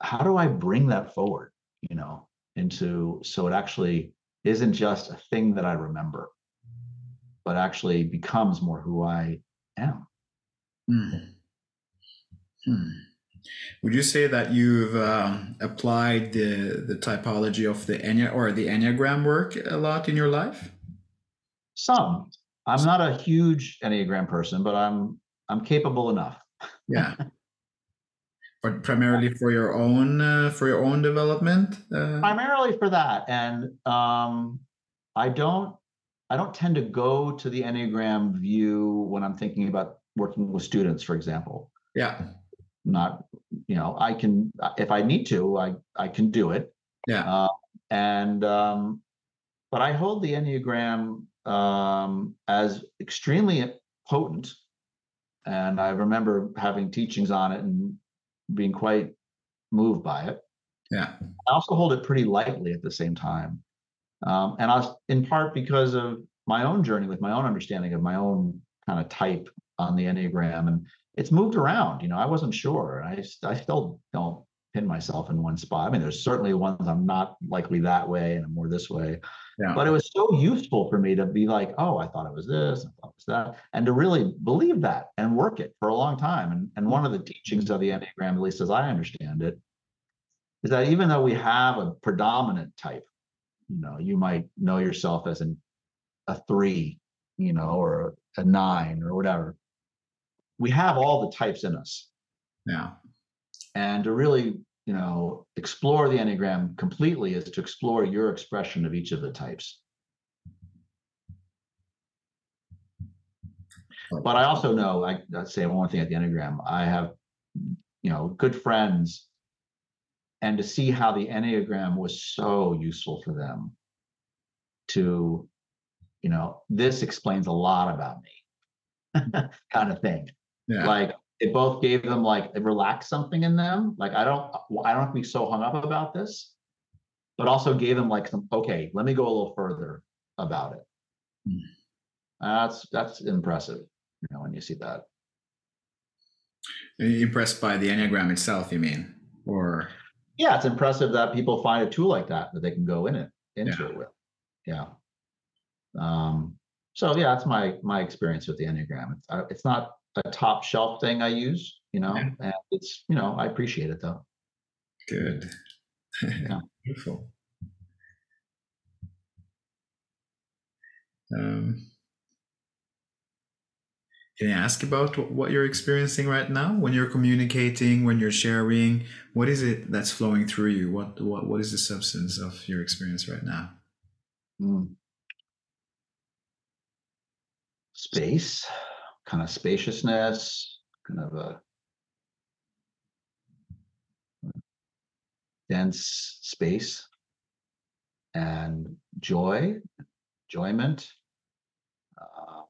How do I bring that forward, you know, into so it actually isn't just a thing that I remember, but actually becomes more who I am. Mm. Hmm. Would you say that you've um, applied the the typology of the Enya or the Enneagram work a lot in your life? Some. I'm not a huge Enneagram person, but I'm I'm capable enough. yeah. But primarily for your own uh, for your own development. Uh... Primarily for that, and um, I don't I don't tend to go to the Enneagram view when I'm thinking about working with students, for example. Yeah. Not you know I can if I need to I I can do it. Yeah. Uh, and um, but I hold the Enneagram um, as extremely potent. And I remember having teachings on it and being quite moved by it. Yeah. I also hold it pretty lightly at the same time. Um, and I was in part because of my own journey with my own understanding of my own kind of type on the Enneagram. And it's moved around. You know, I wasn't sure. I, I still don't pin myself in one spot. I mean, there's certainly ones I'm not likely that way and I'm more this way. Yeah. But it was so useful for me to be like, oh, I thought it was this, I thought it was that, and to really believe that and work it for a long time. And, and one of the teachings of the Enneagram, at least as I understand it, is that even though we have a predominant type, you know, you might know yourself as an a three, you know, or a nine or whatever. We have all the types in us. Yeah. And to really you know, explore the Enneagram completely is to explore your expression of each of the types. But I also know, I, I say one thing at the Enneagram, I have, you know, good friends and to see how the Enneagram was so useful for them to, you know, this explains a lot about me kind of thing. Yeah. Like, it both gave them like it relaxed something in them. Like I don't I don't have to be so hung up about this, but also gave them like some okay, let me go a little further about it. Mm. That's that's impressive, you know, when you see that. Are you impressed by the Enneagram itself, you mean? Or yeah, it's impressive that people find a tool like that that they can go in it into yeah. it with. Yeah. Um, so yeah, that's my my experience with the Enneagram. It's, uh, it's not a top shelf thing I use, you know, yeah. and it's, you know, I appreciate it though. Good. Yeah. Beautiful. Um, can I ask about what you're experiencing right now when you're communicating, when you're sharing? What is it that's flowing through you? What what what is the substance of your experience right now? Mm. Space kind of spaciousness, kind of a dense space and joy, enjoyment. Uh,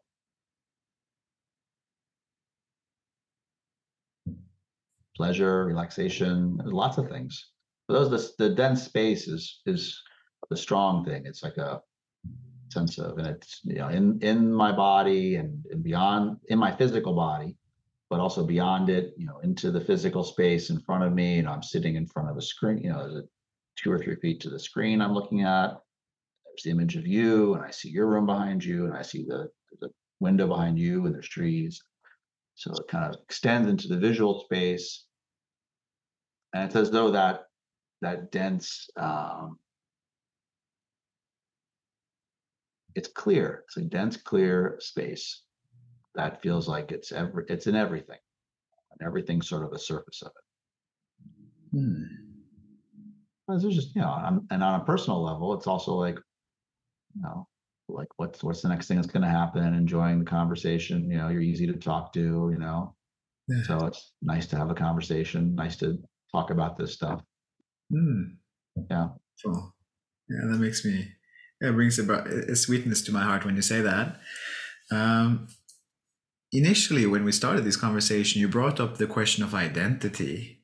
pleasure, relaxation, lots of things. For those, the, the dense space is is the strong thing. It's like a sense of, and it's you know in in my body and, and beyond in my physical body, but also beyond it, you know, into the physical space in front of me. You know, I'm sitting in front of a screen. You know, two or three feet to the screen I'm looking at. There's the image of you, and I see your room behind you, and I see the the window behind you, and there's trees. So it kind of extends into the visual space, and it's as though that that dense um, it's clear. It's a dense, clear space that feels like it's every it's in everything, and everything's sort of a surface of it. Hmm. It's just, you know, and on a personal level, it's also like, you know, like what's what's the next thing that's going to happen? Enjoying the conversation. You know, you're easy to talk to. You know, Yeah. so it's nice to have a conversation. Nice to talk about this stuff. Hmm. Yeah. Cool. Yeah, that makes me. It brings about a sweetness to my heart when you say that. Um, initially, when we started this conversation, you brought up the question of identity,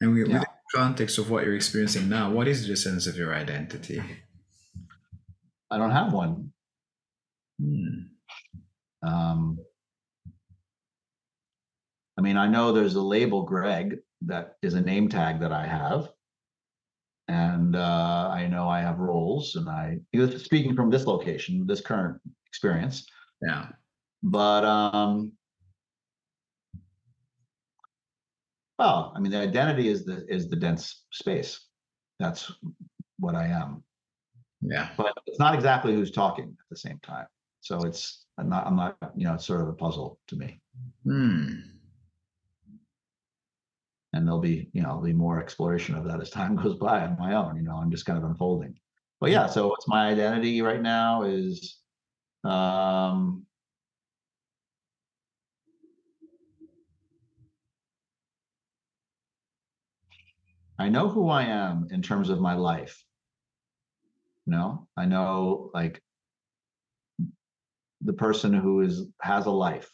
and we, Yeah. within the context of what you're experiencing now, what is the sense of your identity? I don't have one. Hmm. Um, I mean, I know there's a label Greg that is a name tag that I have. And uh, I know I have roles, and I speaking from this location, this current experience. Yeah. But um, well, I mean, the identity is the is the dense space. That's what I am. Yeah. But it's not exactly who's talking at the same time. So it's I'm not I'm not you know it's sort of a puzzle to me. Hmm. and there'll be you know there'll be more exploration of that as time goes by on my own you know i'm just kind of unfolding but yeah so what's my identity right now is um i know who i am in terms of my life know i know like the person who is has a life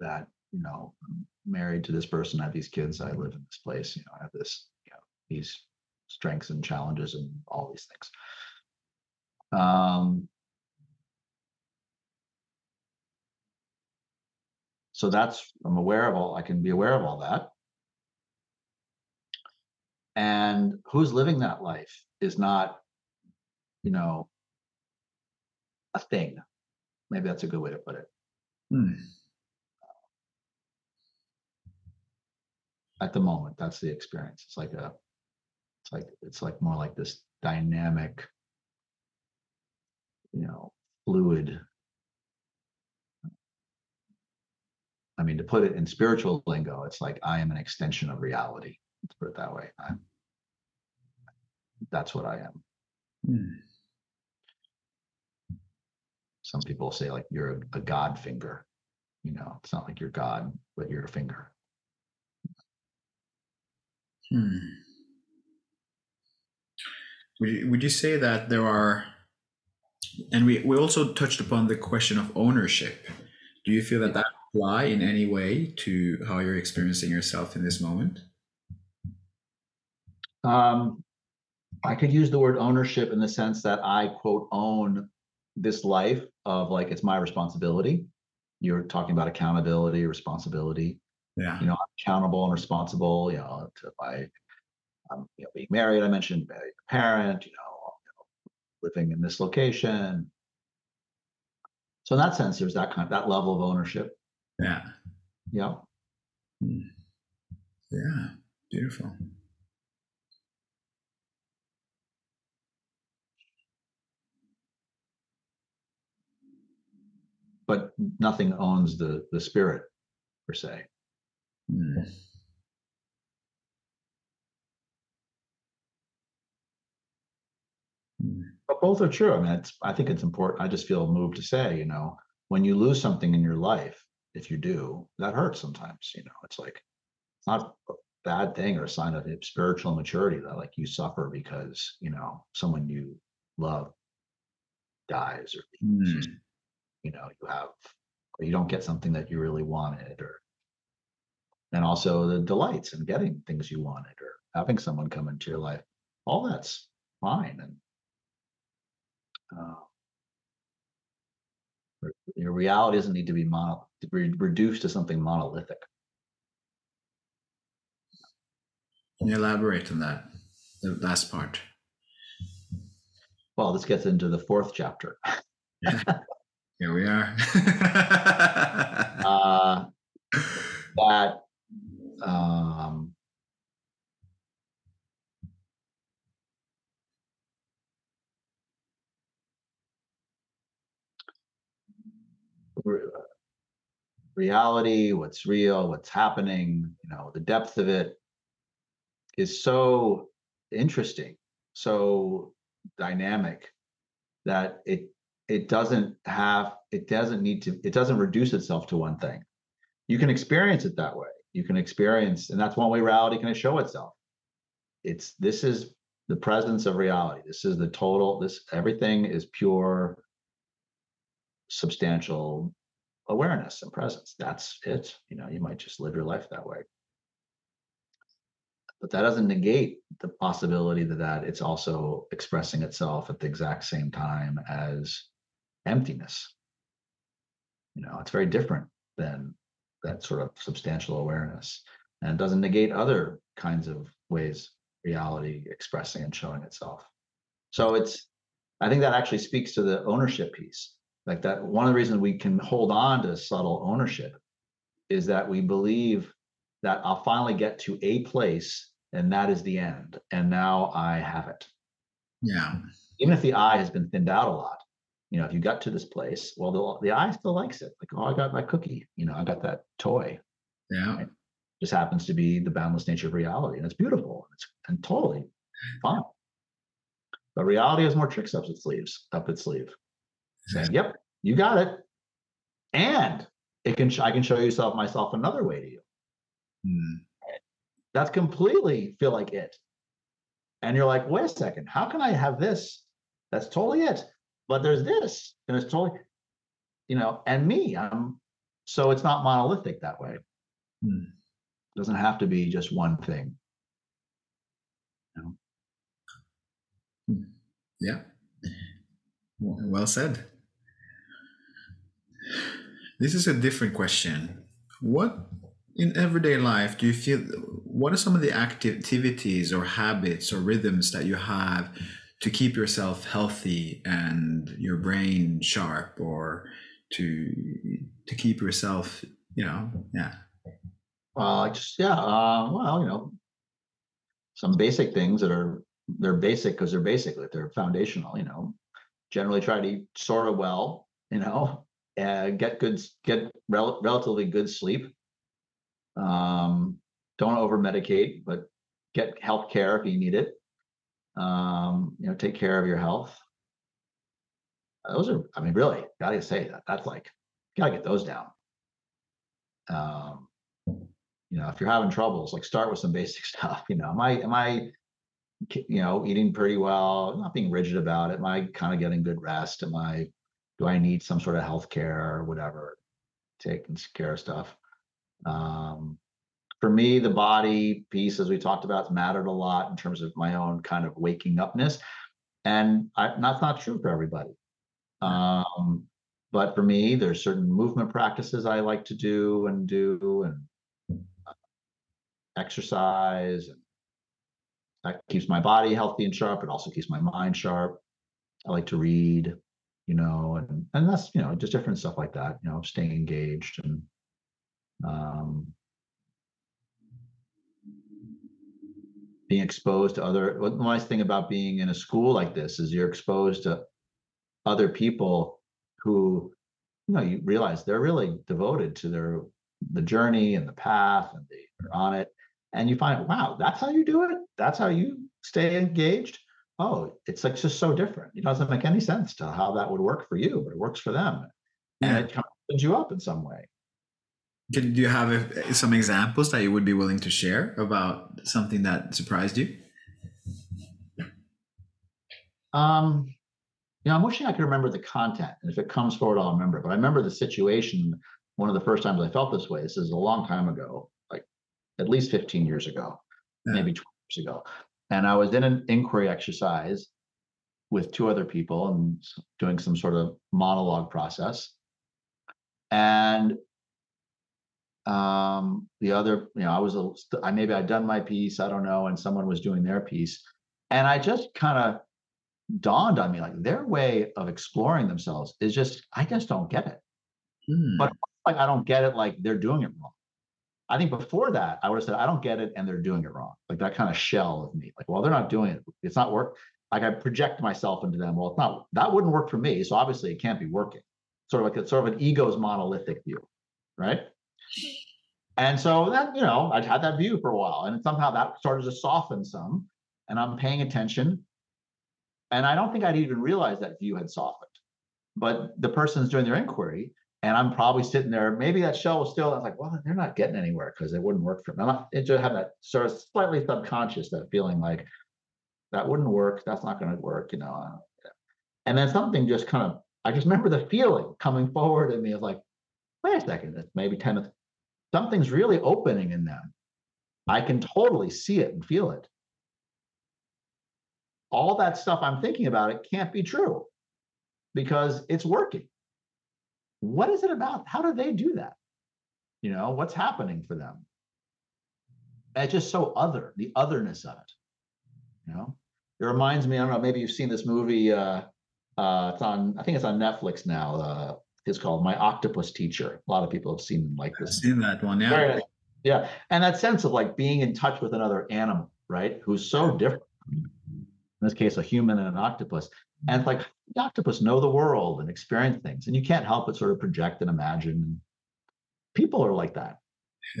that you know I'm married to this person i have these kids i live in this place you know i have this you know these strengths and challenges and all these things. Um so that's i'm aware of all i can be aware of all that. And who's living that life is not you know a thing. Maybe that's a good way to put it. Hmm. at the moment that's the experience. It's like a it's like it's like more like this dynamic you know fluid. I mean to put it in spiritual lingo it's like i am an extension of reality. Let's put it that way. I'm that's what i am. Hmm. Some people say like you're a, a god finger you know it's not like you're god but you're a finger Hmm. Would you, would you say that there are, and we, we also touched upon the question of ownership. Do you feel that that apply in any way to how you're experiencing yourself in this moment? Um, I could use the word ownership in the sense that I quote own this life of like it's my responsibility. You're talking about accountability, responsibility. Yeah. You know, I'm accountable and responsible. You know, to my um, you know, being married. I mentioned married parent. You know, you know, living in this location. So in that sense, there's that kind of, that level of ownership. Yeah. Yeah. Hmm. Yeah. Beautiful. But nothing owns the the spirit per se. Hmm. But both are true. I mean, it's, I think it's important. I just feel moved to say, you know, when you lose something in your life, if you do, that hurts sometimes. You know, it's like it's not a bad thing or a sign of spiritual maturity that like you suffer because you know someone you love dies or Hmm. You know you have or you don't get something that you really wanted or and also the delights in getting things you wanted or having someone come into your life all that's fine and uh, your reality doesn't need to be mono, re- reduced to something monolithic Can you elaborate on that? The last part. well this gets into the fourth chapter Here we are. uh, that um, re- reality, what's real, what's happening, you know, the depth of it. is so interesting, so dynamic that it it doesn't have it doesn't need to it doesn't reduce itself to one thing. You can experience it that way. You can experience, and that's one way reality can show itself. It's this is the presence of reality. This is the total, this everything is pure substantial awareness and presence. That's it. You know, you might just live your life that way. But that doesn't negate the possibility that, that it's also expressing itself at the exact same time as emptiness. You know, it's very different than that sort of substantial awareness. And doesn't negate other kinds of ways reality expressing and showing itself. So it's, I think that actually speaks to the ownership piece. Like that, one of the reasons we can hold on to subtle ownership is that we believe that I'll finally get to a place and that is the end. And now I have it. Yeah. Even if the I has been thinned out a lot, you know, if you got to this place, well, the, the I still likes it. Like, oh, I got my cookie, you know, I got that toy. Yeah. Right? Just happens to be the boundless nature of reality. And it's beautiful. And It's and totally fine. But reality has more tricks up its sleeves, up its sleeve. Saying, yep, you got it. And it can I can show yourself myself another way to you. Hmm. That's completely feel like it. And you're like, wait a second, how can I have this? That's totally it. But there's this, and it's totally, you know, and me. I'm so it's not monolithic that way. Hmm. It doesn't have to be just one thing. You know? Hmm. Yeah. Well said. This is a different question. What in everyday life do you feel what are some of the activities or habits or rhythms that you have to keep yourself healthy and your brain sharp or to to keep yourself you know yeah. Uh just yeah uh, well you know some basic things that are they're basic because they're basic they're foundational you know. Generally try to eat sort of well you know uh, get good get rel- relatively good sleep. Um, don't over medicate, but get health care if you need it. Um, you know, take care of your health. Those are, I mean, really, gotta say that that's like, gotta get those down. Um, you know, if you're having troubles, like start with some basic stuff. You know, am I, am I, you know, eating pretty well, not being rigid about it? Am I kind of getting good rest? Am I, do I need some sort of health care or whatever? Taking care of stuff. Um, for me, the body piece, as we talked about, mattered a lot in terms of my own kind of waking upness. And I, that's not true for everybody. Um, but for me, there's certain movement practices I like to do and do and uh, exercise. And that keeps my body healthy and sharp. It also keeps my mind sharp. I like to read, you know, and, and that's, you know, just different stuff like that, you know, staying engaged and um, being exposed to other what the nice thing about being in a school like this is you're exposed to other people who you know you realize they're really devoted to their the journey and the path and they're on it. And you find wow that's how you do it? That's how you stay engaged? Oh it's like just so different. It doesn't make any sense to how that would work for you but it works for them. And it kind of opens you up in some way can, do you have a, some examples that you would be willing to share about something that surprised you? Um, you know, I'm wishing I could remember the content, and if it comes forward, I'll remember. But I remember the situation. One of the first times I felt this way. This is a long time ago, like at least 15 years ago, yeah. maybe 20 years ago. And I was in an inquiry exercise with two other people and doing some sort of monologue process. And um, the other, you know, I was, a, I maybe I'd done my piece, I don't know, and someone was doing their piece. And I just kind of dawned on me like their way of exploring themselves is just, I just don't get it. Hmm. But like, I don't get it like they're doing it wrong. I think before that, I would have said, I don't get it and they're doing it wrong. Like that kind of shell of me. Like, well, they're not doing it. It's not work. Like I project myself into them. Well, it's not, that wouldn't work for me. So obviously it can't be working. Sort of like it's sort of an ego's monolithic view, right? And so that, you know, I'd had that view for a while. And somehow that started to soften some. And I'm paying attention. And I don't think I'd even realized that view had softened. But the person's doing their inquiry, and I'm probably sitting there. Maybe that shell was still. I was like, well, they're not getting anywhere because it wouldn't work for them. And it just had that sort of slightly subconscious that feeling like that wouldn't work. That's not going to work, you know. Uh, and then something just kind of. I just remember the feeling coming forward in me of like, wait a second, maybe 10, something's really opening in them. I can totally see it and feel it. All that stuff I'm thinking about it can't be true because it's working. What is it about? How do they do that? You know, what's happening for them? It's just so other, the otherness of it. You know, it reminds me, I don't know, maybe you've seen this movie. Uh, uh, it's on, I think it's on Netflix now. It's called My Octopus Teacher. A lot of people have seen like this. I've seen that one, yeah. Yeah. And that sense of like being in touch with another animal, right? Who's so different. In this case, a human and an octopus. And it's like the octopus know the world and experience things. And you can't help but sort of project and imagine. People are like that,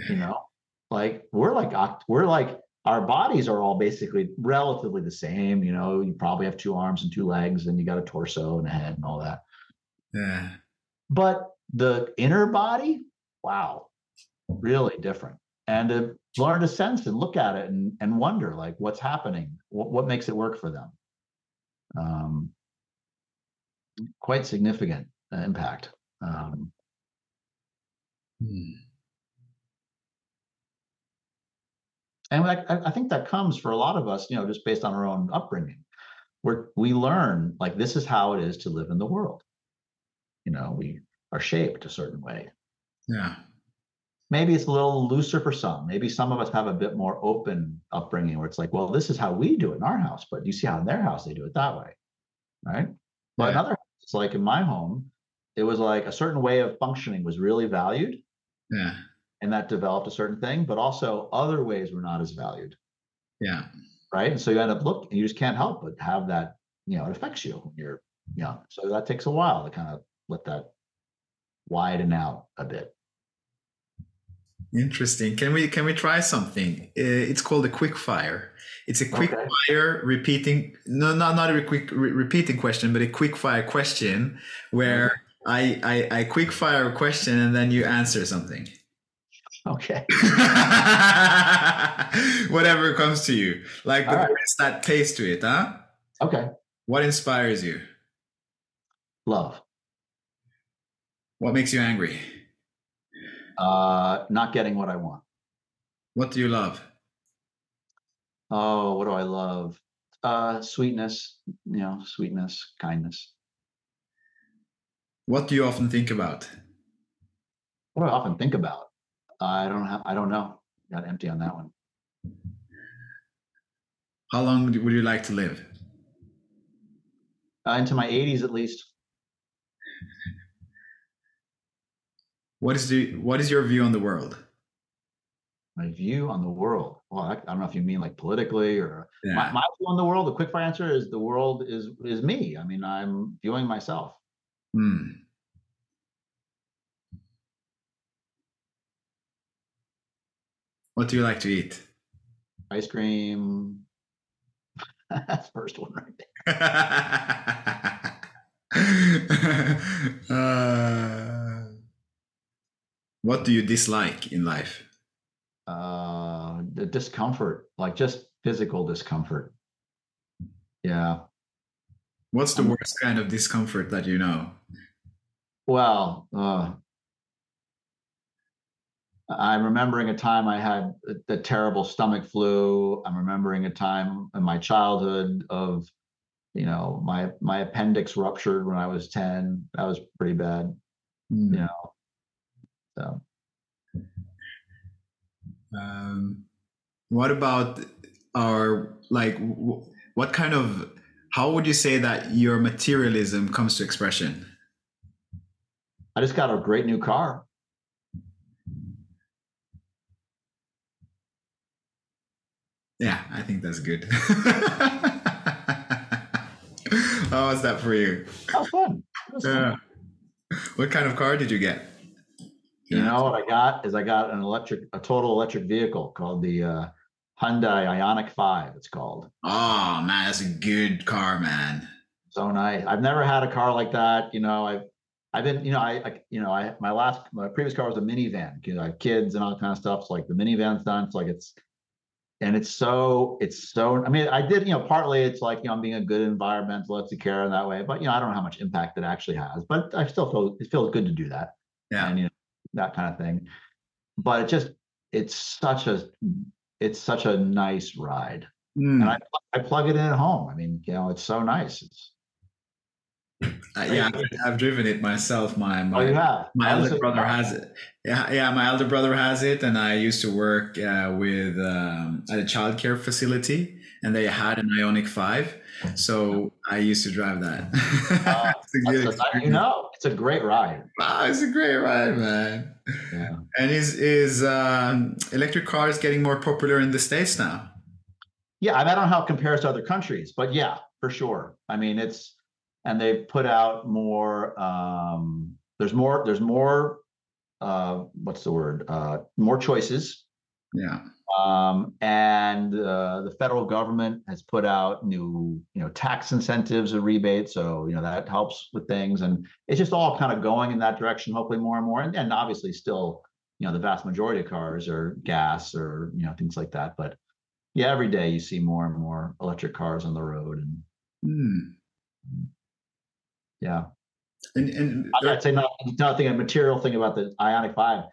you know? Like we're like we're like our bodies are all basically relatively the same. You know, you probably have two arms and two legs, and you got a torso and a head and all that. Yeah. But the inner body, wow, really different. And to learn to sense and look at it and, and wonder like what's happening, what, what makes it work for them. Um, quite significant uh, impact. Um, hmm. And I, I think that comes for a lot of us, you know, just based on our own upbringing, where we learn like this is how it is to live in the world you know we are shaped a certain way. Yeah. Maybe it's a little looser for some. Maybe some of us have a bit more open upbringing where it's like well this is how we do it in our house but you see how in their house they do it that way right? But yeah. another it's like in my home it was like a certain way of functioning was really valued. Yeah. And that developed a certain thing but also other ways were not as valued. Yeah. Right? And so you end up looking you just can't help but have that you know it affects you when you're young. So that takes a while to kind of let that widen out a bit. Interesting. Can we can we try something? It's called a quick fire. It's a quick okay. fire repeating no not not a quick re- repeating question, but a quick fire question where I, I I quick fire a question and then you answer something. Okay. Whatever comes to you. Like but right. that taste to it, huh? Okay. What inspires you? Love. What makes you angry? Uh, not getting what I want. What do you love? Oh, what do I love? Uh, sweetness, you know, sweetness, kindness. What do you often think about? What do I often think about? I don't have. I don't know. Got empty on that one. How long would you like to live? Uh, into my 80s at least. What is the what is your view on the world? My view on the world. Well, I, I don't know if you mean like politically or yeah. my, my, view on the world. The quick fire answer is the world is is me. I mean, I'm viewing myself. Hmm. What do you like to eat? Ice cream. That's first one right there. uh... What do you dislike in life? Uh, the discomfort, like just physical discomfort. Yeah. What's the um, worst kind of discomfort that you know? Well, uh, I'm remembering a time I had a, terrible stomach flu. I'm remembering a time in my childhood of, you know, my my appendix ruptured when I was 10. That was pretty bad. Mm. You know, so, um, what about our like? What kind of? How would you say that your materialism comes to expression? I just got a great new car. Yeah, I think that's good. How was that for you? How fun. Yeah. What kind of car did you get? You know what I got is I got an electric, a total electric vehicle called the uh, Hyundai Ioniq Five. It's called. Oh man, that's a good car, man. So nice. I've never had a car like that. You know, I've I've been, you know, I, I you know, I my last my previous car was a minivan. You know, I have kids and all that kind of stuff. So like the minivan's done. It's like it's and it's so it's so I mean, I did, you know, partly it's like, you know, I'm being a good environmentalist, care in that way, but you know, I don't know how much impact it actually has, but I still feel it feels good to do that. Yeah. And you know, that kind of thing. But it just it's such a it's such a nice ride. Mm. And I I plug it in at home. I mean, you know, it's so nice. It's Uh, yeah, I've, I've driven it myself. My my, oh have my Oh, elder brother has it. Yeah, yeah, my elder brother has it, and I used to work uh, with um, at a childcare facility, and they had an Ioniq Five, so I used to drive that. It's a you know, it's a great ride. Wow, it's a great ride, man. Yeah. And is is um, electric cars getting more popular in the states now? Yeah, I, don't know how it compares to other countries, but yeah, for sure. I mean, it's and they've put out more. Um, there's more. There's more. Uh, what's the word? Uh, more choices. Yeah, Um, and uh, the federal government has put out new, you know, tax incentives and rebates. So you know that helps with things, and it's just all kind of going in that direction. Hopefully, more and more, and, and obviously, still, you know, the vast majority of cars are gas or you know things like that. But yeah, every day you see more and more electric cars on the road, and Hmm. yeah, and and I'd say not, nothing a material thing about the Ioniq Five.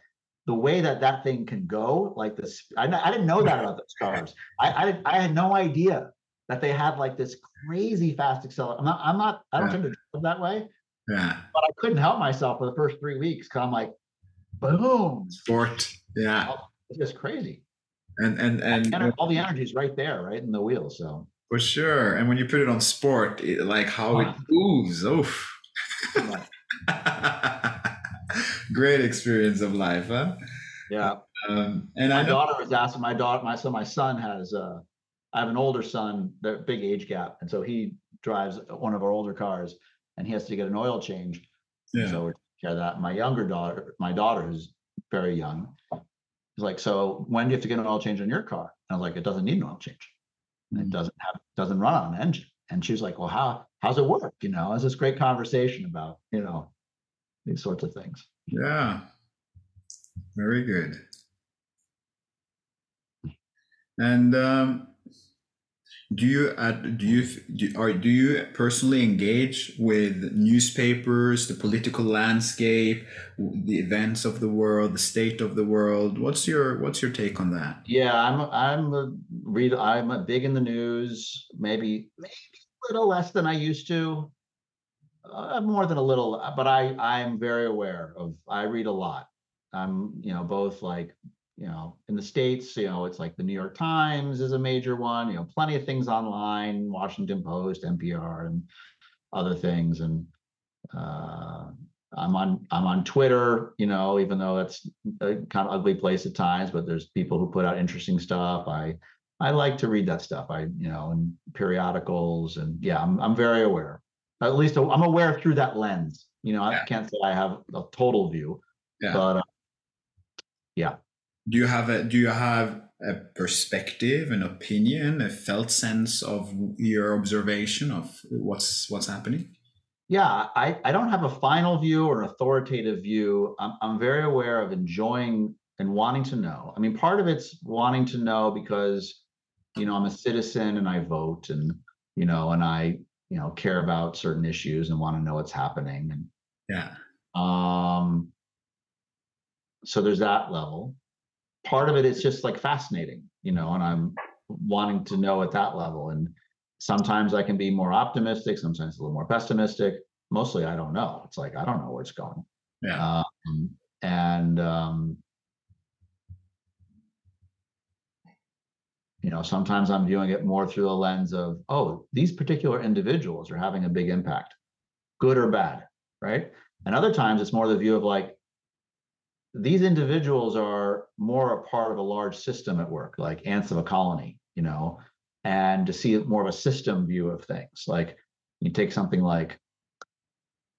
The way that that thing can go, like this, I, I didn't know that about those cars. I, I I had no idea that they had like this crazy fast accelerator. I'm not, I'm not, I don't Yeah. tend to drive that way, yeah, but I couldn't help myself for the first three weeks because I'm like, boom, sport. Yeah, it's just crazy. and and and And all the energy is right there, right in the wheel. So for sure. And when you put it on sport, it, like how it ah. moves. Oof. Great experience of life, huh? yeah. Um, and my I know, daughter was asking my daughter my so my son has uh i have an older son the big age gap and so he drives one of our older cars and he has to get an oil change. Yeah, so we're taking care of that. My younger daughter my daughter who's very young is like so when do you have to get an oil change on your car? And i was like it doesn't need an oil change. And it Mm. doesn't have doesn't run on an engine. And she was like well how how's it work? You know it's this great conversation about you know these sorts of things yeah, very good. And um, do you do you do, or do you personally engage with newspapers, the political landscape, the events of the world, the state of the world? What's your what's your take on that? Yeah, I'm I'm a read I'm a big in the news, maybe maybe a little less than I used to. Uh, more than a little, uh, but I I'm very aware of I read a lot. I'm, you know, both like, you know, in the States, you know, it's like the New York Times is a major one, you know, plenty of things online, Washington Post, NPR, and other things. And uh I'm on I'm on Twitter, you know, even though it's a kind of ugly place at times, but there's people who put out interesting stuff. I I like to read that stuff. I you know, and periodicals and yeah, I'm I'm very aware. At least I'm aware through that lens. You know, I Yeah. can't say I have a total view, Yeah. but uh, Do you have a do you have a perspective, an opinion, a felt sense of your observation of what's what's happening? yeah, I I don't have a final view or authoritative view. I'm I'm very aware of enjoying and wanting to know. I mean, part of it's wanting to know because you know I'm a citizen and I vote and you know and I you know care about certain issues and want to know what's happening and Yeah. Um, so there's that level. Part of it is just like fascinating, you know, and I'm wanting to know at that level. And sometimes I can be more optimistic, sometimes a little more pessimistic. Mostly I don't know. It's like I don't know where it's going. Yeah. Um, and um, you know, sometimes I'm viewing it more through the lens of, oh, these particular individuals are having a big impact, good or bad, right? And other times it's more the view of like, these individuals are more a part of a large system at work, like ants of a colony, you know, and to see more of a system view of things. Like you take something like,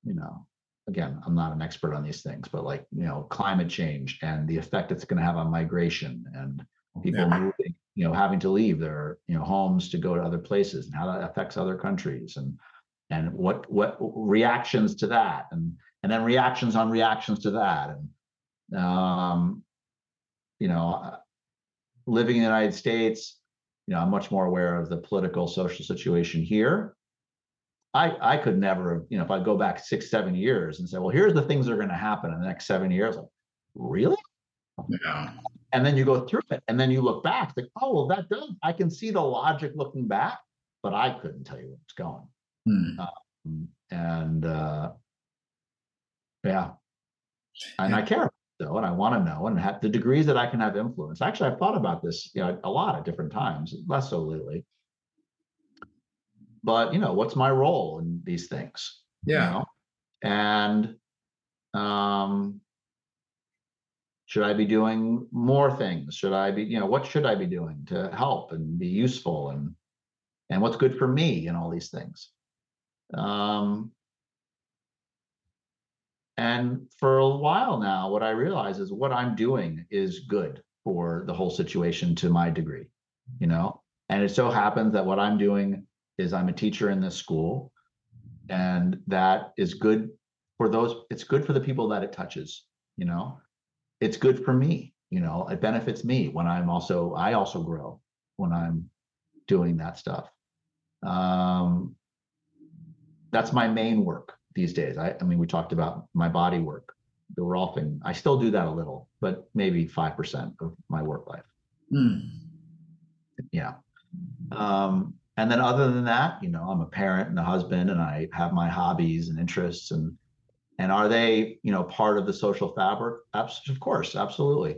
you know, again, I'm not an expert on these things, but like, you know, climate change and the effect it's going to have on migration and people yeah. moving, you know, having to leave their, you know, homes to go to other places and how that affects other countries and and what what reactions to that and and then reactions on reactions to that. And um you know uh, living in the united states you know i'm much more aware of the political social situation here. I i could never you know if i go back six seven years and say well here's the things that are going to happen in the next seven years like, really? Yeah and then you go through it and then you look back like oh well that does i can see the logic looking back but i couldn't tell you where it's going hmm. um, and uh yeah and yeah. i care though, and I want to know and have the degrees that I can have influence. Actually, I've thought about this you know, a lot at different times, less so lately. But you know, what's my role in these things? Yeah. You know? And um should I be doing more things? Should I be, you know, what should I be doing to help and be useful and and what's good for me and all these things? Um and for a while now, what I realize is what I'm doing is good for the whole situation to my degree, you know? And it so happens that what I'm doing is I'm a teacher in this school, and that is good for those, it's good for the people that it touches, you know? It's good for me, you know, it benefits me when I'm also, I also grow when I'm doing that stuff. Um, that's my main work these days. I, I mean, we talked about my body work, the Rolfing. I still do that a little, but maybe 5% of my work life. Mm. Yeah. Um, and then other than that, you know, I'm a parent and a husband and I have my hobbies and interests and and are they, you know, part of the social fabric? Of course, absolutely.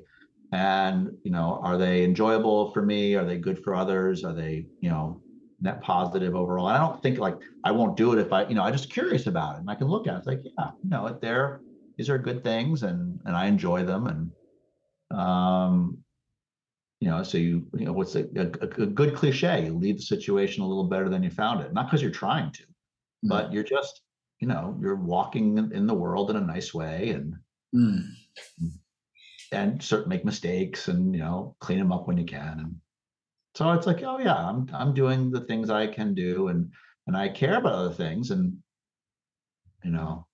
And, you know, are they enjoyable for me? Are they good for others? Are they, you know, net positive overall. And I don't think like I won't do it if I, you know, I'm just curious about it and I can look at it. It's like, yeah, you know, there these are good things and and I enjoy them and um you know, so you you know what's a, a, a good cliche? You leave the situation a little better than you found it, not because you're trying to, mm. but you're just you know you're walking in, the world in a nice way and mm. and sort make mistakes and you know clean them up when you can and so it's like, oh yeah, I'm I'm doing the things I can do and and I care about other things. And you know,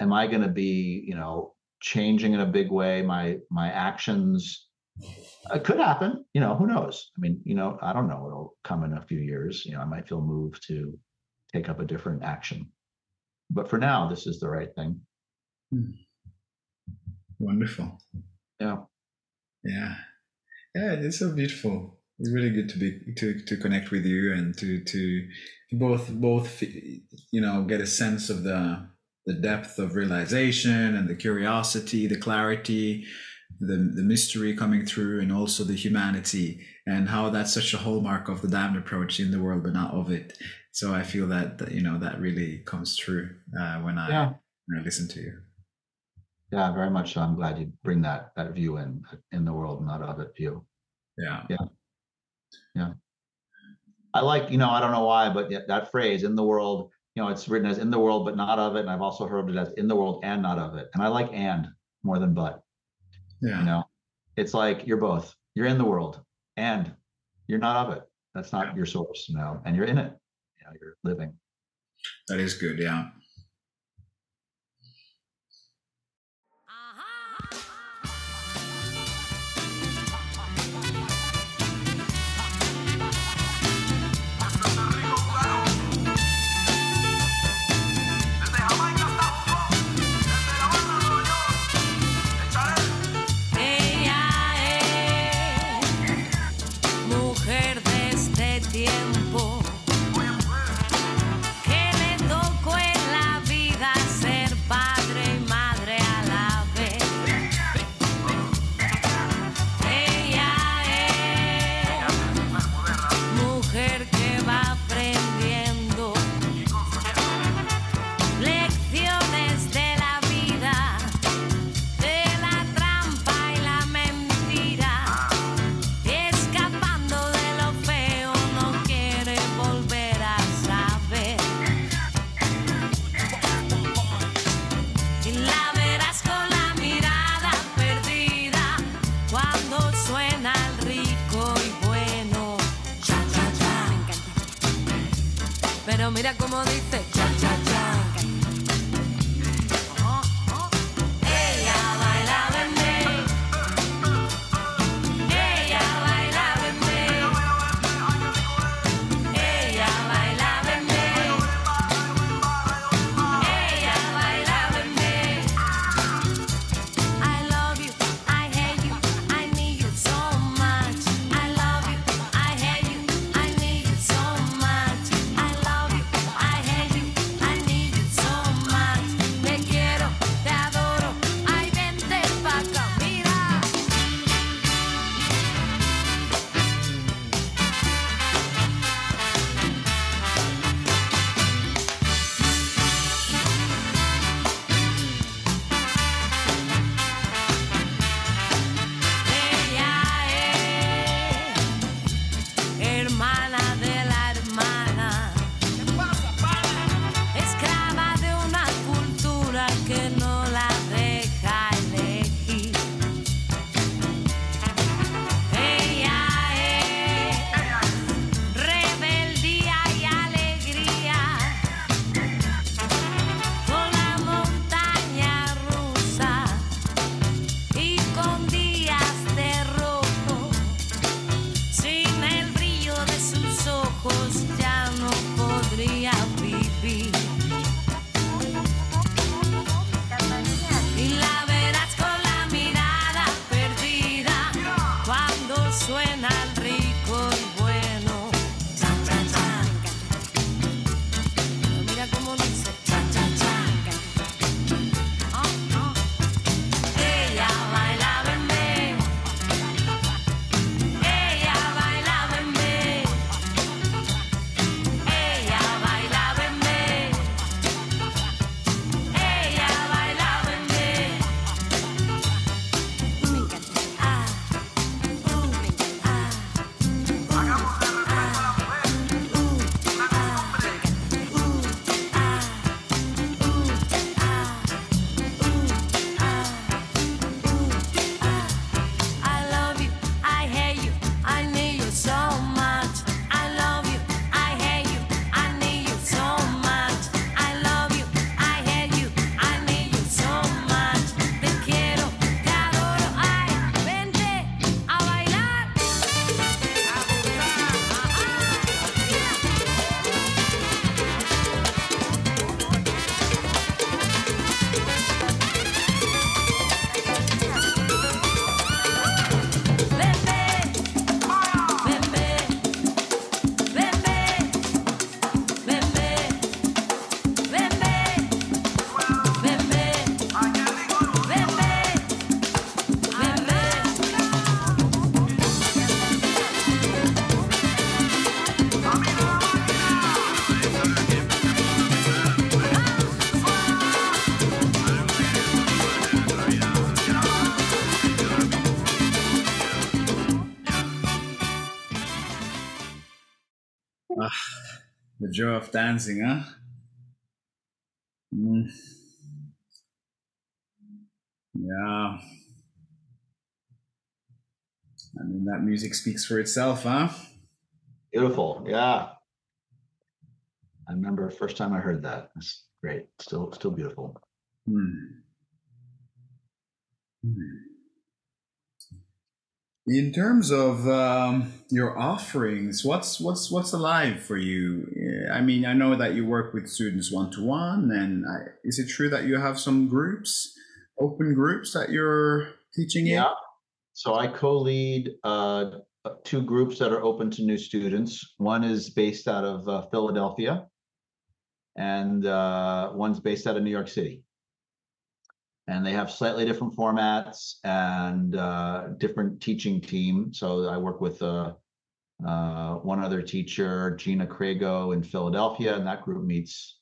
am I gonna be, you know, changing in a big way my my actions? It could happen, you know, who knows? I mean, you know, I don't know it'll come in a few years. You know, I might feel moved to take up a different action. But for now, this is the right thing. Hmm. Wonderful. Yeah. Yeah. Yeah, it's so beautiful it's really good to be to to connect with you and to to both both you know get a sense of the the depth of realization and the curiosity the clarity the the mystery coming through and also the humanity and how that's such a hallmark of the diamond approach in the world but not of it so i feel that, that you know that really comes through uh, when i yeah. when i listen to you yeah very much so i'm glad you bring that that view in in the world not of it view yeah yeah yeah. I like, you know, I don't know why, but that phrase in the world, you know, it's written as in the world, but not of it. And I've also heard it as in the world and not of it. And I like and more than but. Yeah. You know, it's like you're both. You're in the world and you're not of it. That's not yeah. your source, you know, and you're in it. You know, you're living. That is good. Yeah. Mira cómo dice joy of dancing, huh? Mm. Yeah. I mean, that music speaks for itself, huh? Beautiful. Yeah. I remember first time I heard that. It's great. Still, still beautiful. Hmm. Hmm. In terms of um, your offerings, what's what's what's alive for you? I mean, I know that you work with students one to one, and I, is it true that you have some groups, open groups that you're teaching in? Yeah. So I co-lead uh, two groups that are open to new students. One is based out of uh, Philadelphia, and uh, one's based out of New York City. And they have slightly different formats and uh, different teaching team. So I work with uh, uh, one other teacher, Gina Crago in Philadelphia, and that group meets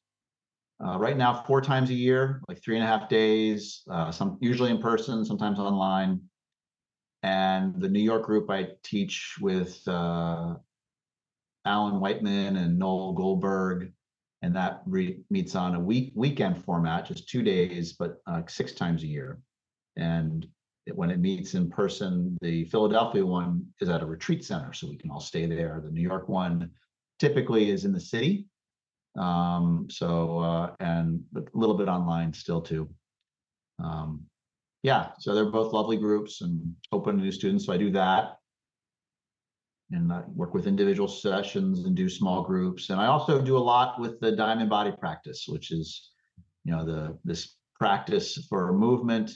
uh, right now four times a year, like three and a half days, uh, some usually in person, sometimes online. And the New York group I teach with uh, Alan Whiteman and Noel Goldberg, and that re- meets on a week weekend format, just two days, but uh, six times a year. And it- when it meets in person, the Philadelphia one is at a retreat center, so we can all stay there. The New York one typically is in the city, Um, so uh, and a little bit online still too. Um, yeah, so they're both lovely groups and open to new students. So I do that. And I work with individual sessions and do small groups. And I also do a lot with the diamond body practice, which is, you know, the this practice for movement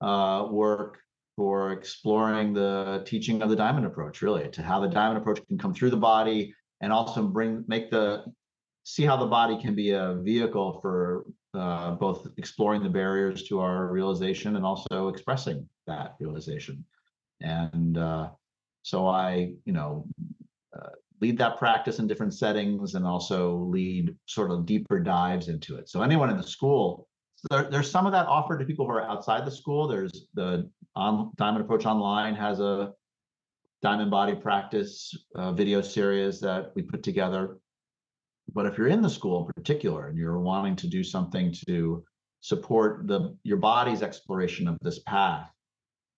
uh, work for exploring the teaching of the diamond approach, really, to how the diamond approach can come through the body and also bring make the see how the body can be a vehicle for uh, both exploring the barriers to our realization and also expressing that realization. And uh, so I, you know, uh, lead that practice in different settings and also lead sort of deeper dives into it. So anyone in the school, there, there's some of that offered to people who are outside the school. There's the on, Diamond Approach Online has a diamond body practice uh, video series that we put together but if you're in the school in particular and you're wanting to do something to support the your body's exploration of this path,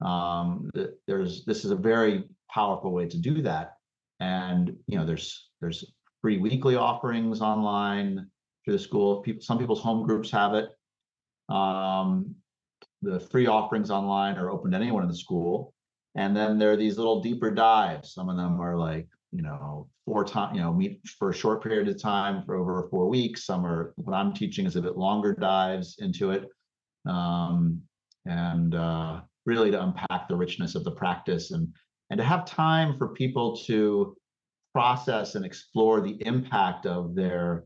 um, there's this is a very powerful way to do that. And you know, there's there's free weekly offerings online through the school. People, some people's home groups have it. Um, the free offerings online are open to anyone in the school. And then there are these little deeper dives. Some of them are like you know, four time, you know, meet for a short period of time for over four weeks. Some are what I'm teaching is a bit longer dives into it. Um, and uh, really to unpack the richness of the practice and and to have time for people to process and explore the impact of their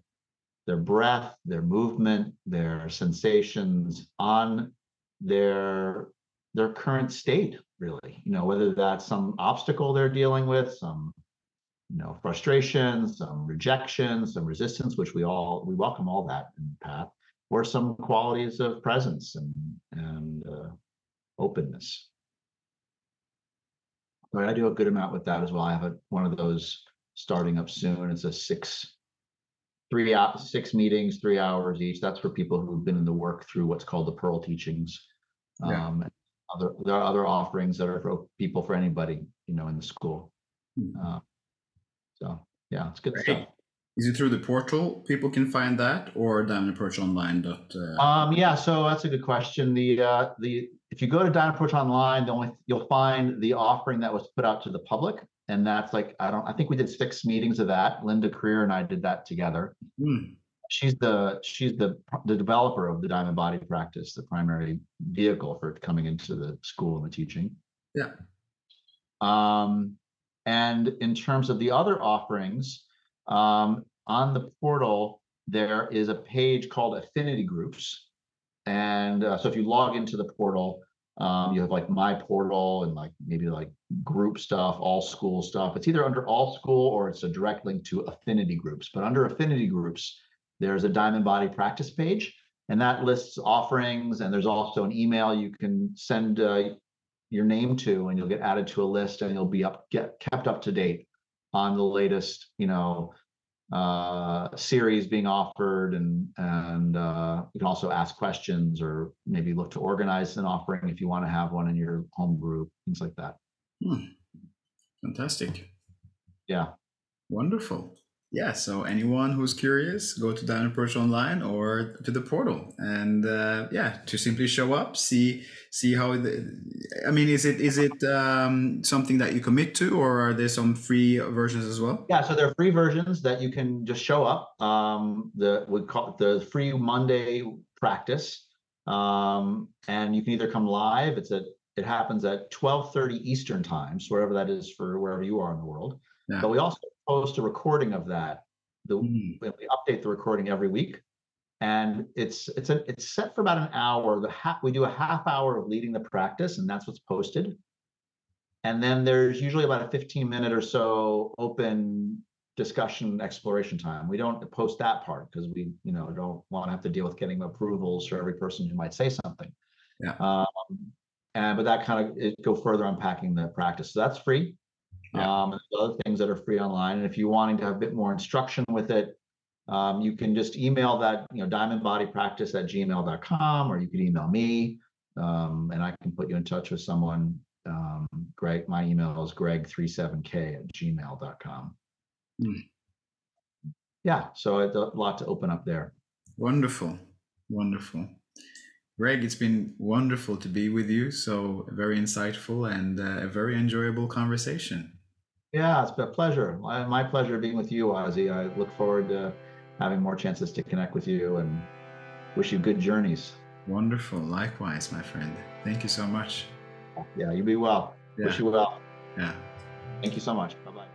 their breath, their movement, their sensations on their their current state really you know whether that's some obstacle they're dealing with some you know, frustration, some rejection, some resistance, which we all we welcome all that in the path, or some qualities of presence and and uh, openness. So I do a good amount with that as well. I have a, one of those starting up soon. It's a six, three out six meetings, three hours each. That's for people who've been in the work through what's called the Pearl teachings. Yeah. Um, other there are other offerings that are for people for anybody, you know, in the school. Hmm. Uh, so yeah, it's good Great. stuff. Is it through the portal people can find that or diamondapproachonline? Dot, uh, Um, yeah, so that's a good question. The uh, the if you go to Diamond Approach Online, the only you'll find the offering that was put out to the public, and that's like I don't I think we did six meetings of that. Linda Krier and I did that together. hmm, She's the she's the the developer of the Diamond Body Practice, the primary vehicle for coming into the school and the teaching. Yeah. Um, and in terms of the other offerings, um, on the portal, there is a page called Affinity Groups. And uh, so if you log into the portal, um, you have like my portal and like maybe like group stuff, all school stuff. It's either under all school or it's a direct link to affinity groups. But under affinity groups, there's a diamond body practice page and that lists offerings. And there's also an email you can send uh, your name to and you'll get added to a list and you'll be up get kept up to date on the latest you know uh series being offered and and uh you can also ask questions or maybe look to organize an offering if you want to have one in your home group things like that hmm. Fantastic. yeah Wonderful. Yeah, so anyone who's curious, go to Diamond Approach Online or to the portal, and uh, yeah, to simply show up, see see how. The, I mean, is it is it um, something that you commit to, or are there some free versions as well? yeah so there are free versions that you can just show up um the we call it the free monday practice um and you can either come live it's at it happens at 12:30 eastern time so wherever that is for wherever you are in the world Yeah. but we also post a recording of that the Mhm. we update the recording every week. And it's it's a, it's set for about an hour the half we do a half hour of leading the practice and that's what's posted. And then there's usually about a 15 minute or so open discussion exploration time. We don't post that part because we you know don't want to have to deal with getting approvals for every person who might say something. Yeah. um, and but that kind of it go further unpacking the practice. So that's free Yeah. um, other things that are free online. And if you're wanting to have a bit more instruction with it, um, you can just email that, you know, diamondbodypractice at gmail.com, or you can email me um, and I can put you in touch with someone. Um, Greg, my email is greg37k at gmail.com. yeah, so it's a lot to open up there. Wonderful. Wonderful. Greg, it's been wonderful to be with you. So, very insightful and uh, a very enjoyable conversation. Yeah, it's been a pleasure. My, my pleasure being with you, Wazee. I look forward to having more chances to connect with you and wish you good journeys. Wonderful. Likewise, my friend. Thank you so much. Yeah, you be well. Yeah. Wish you well. Yeah. Thank you so much. Bye bye.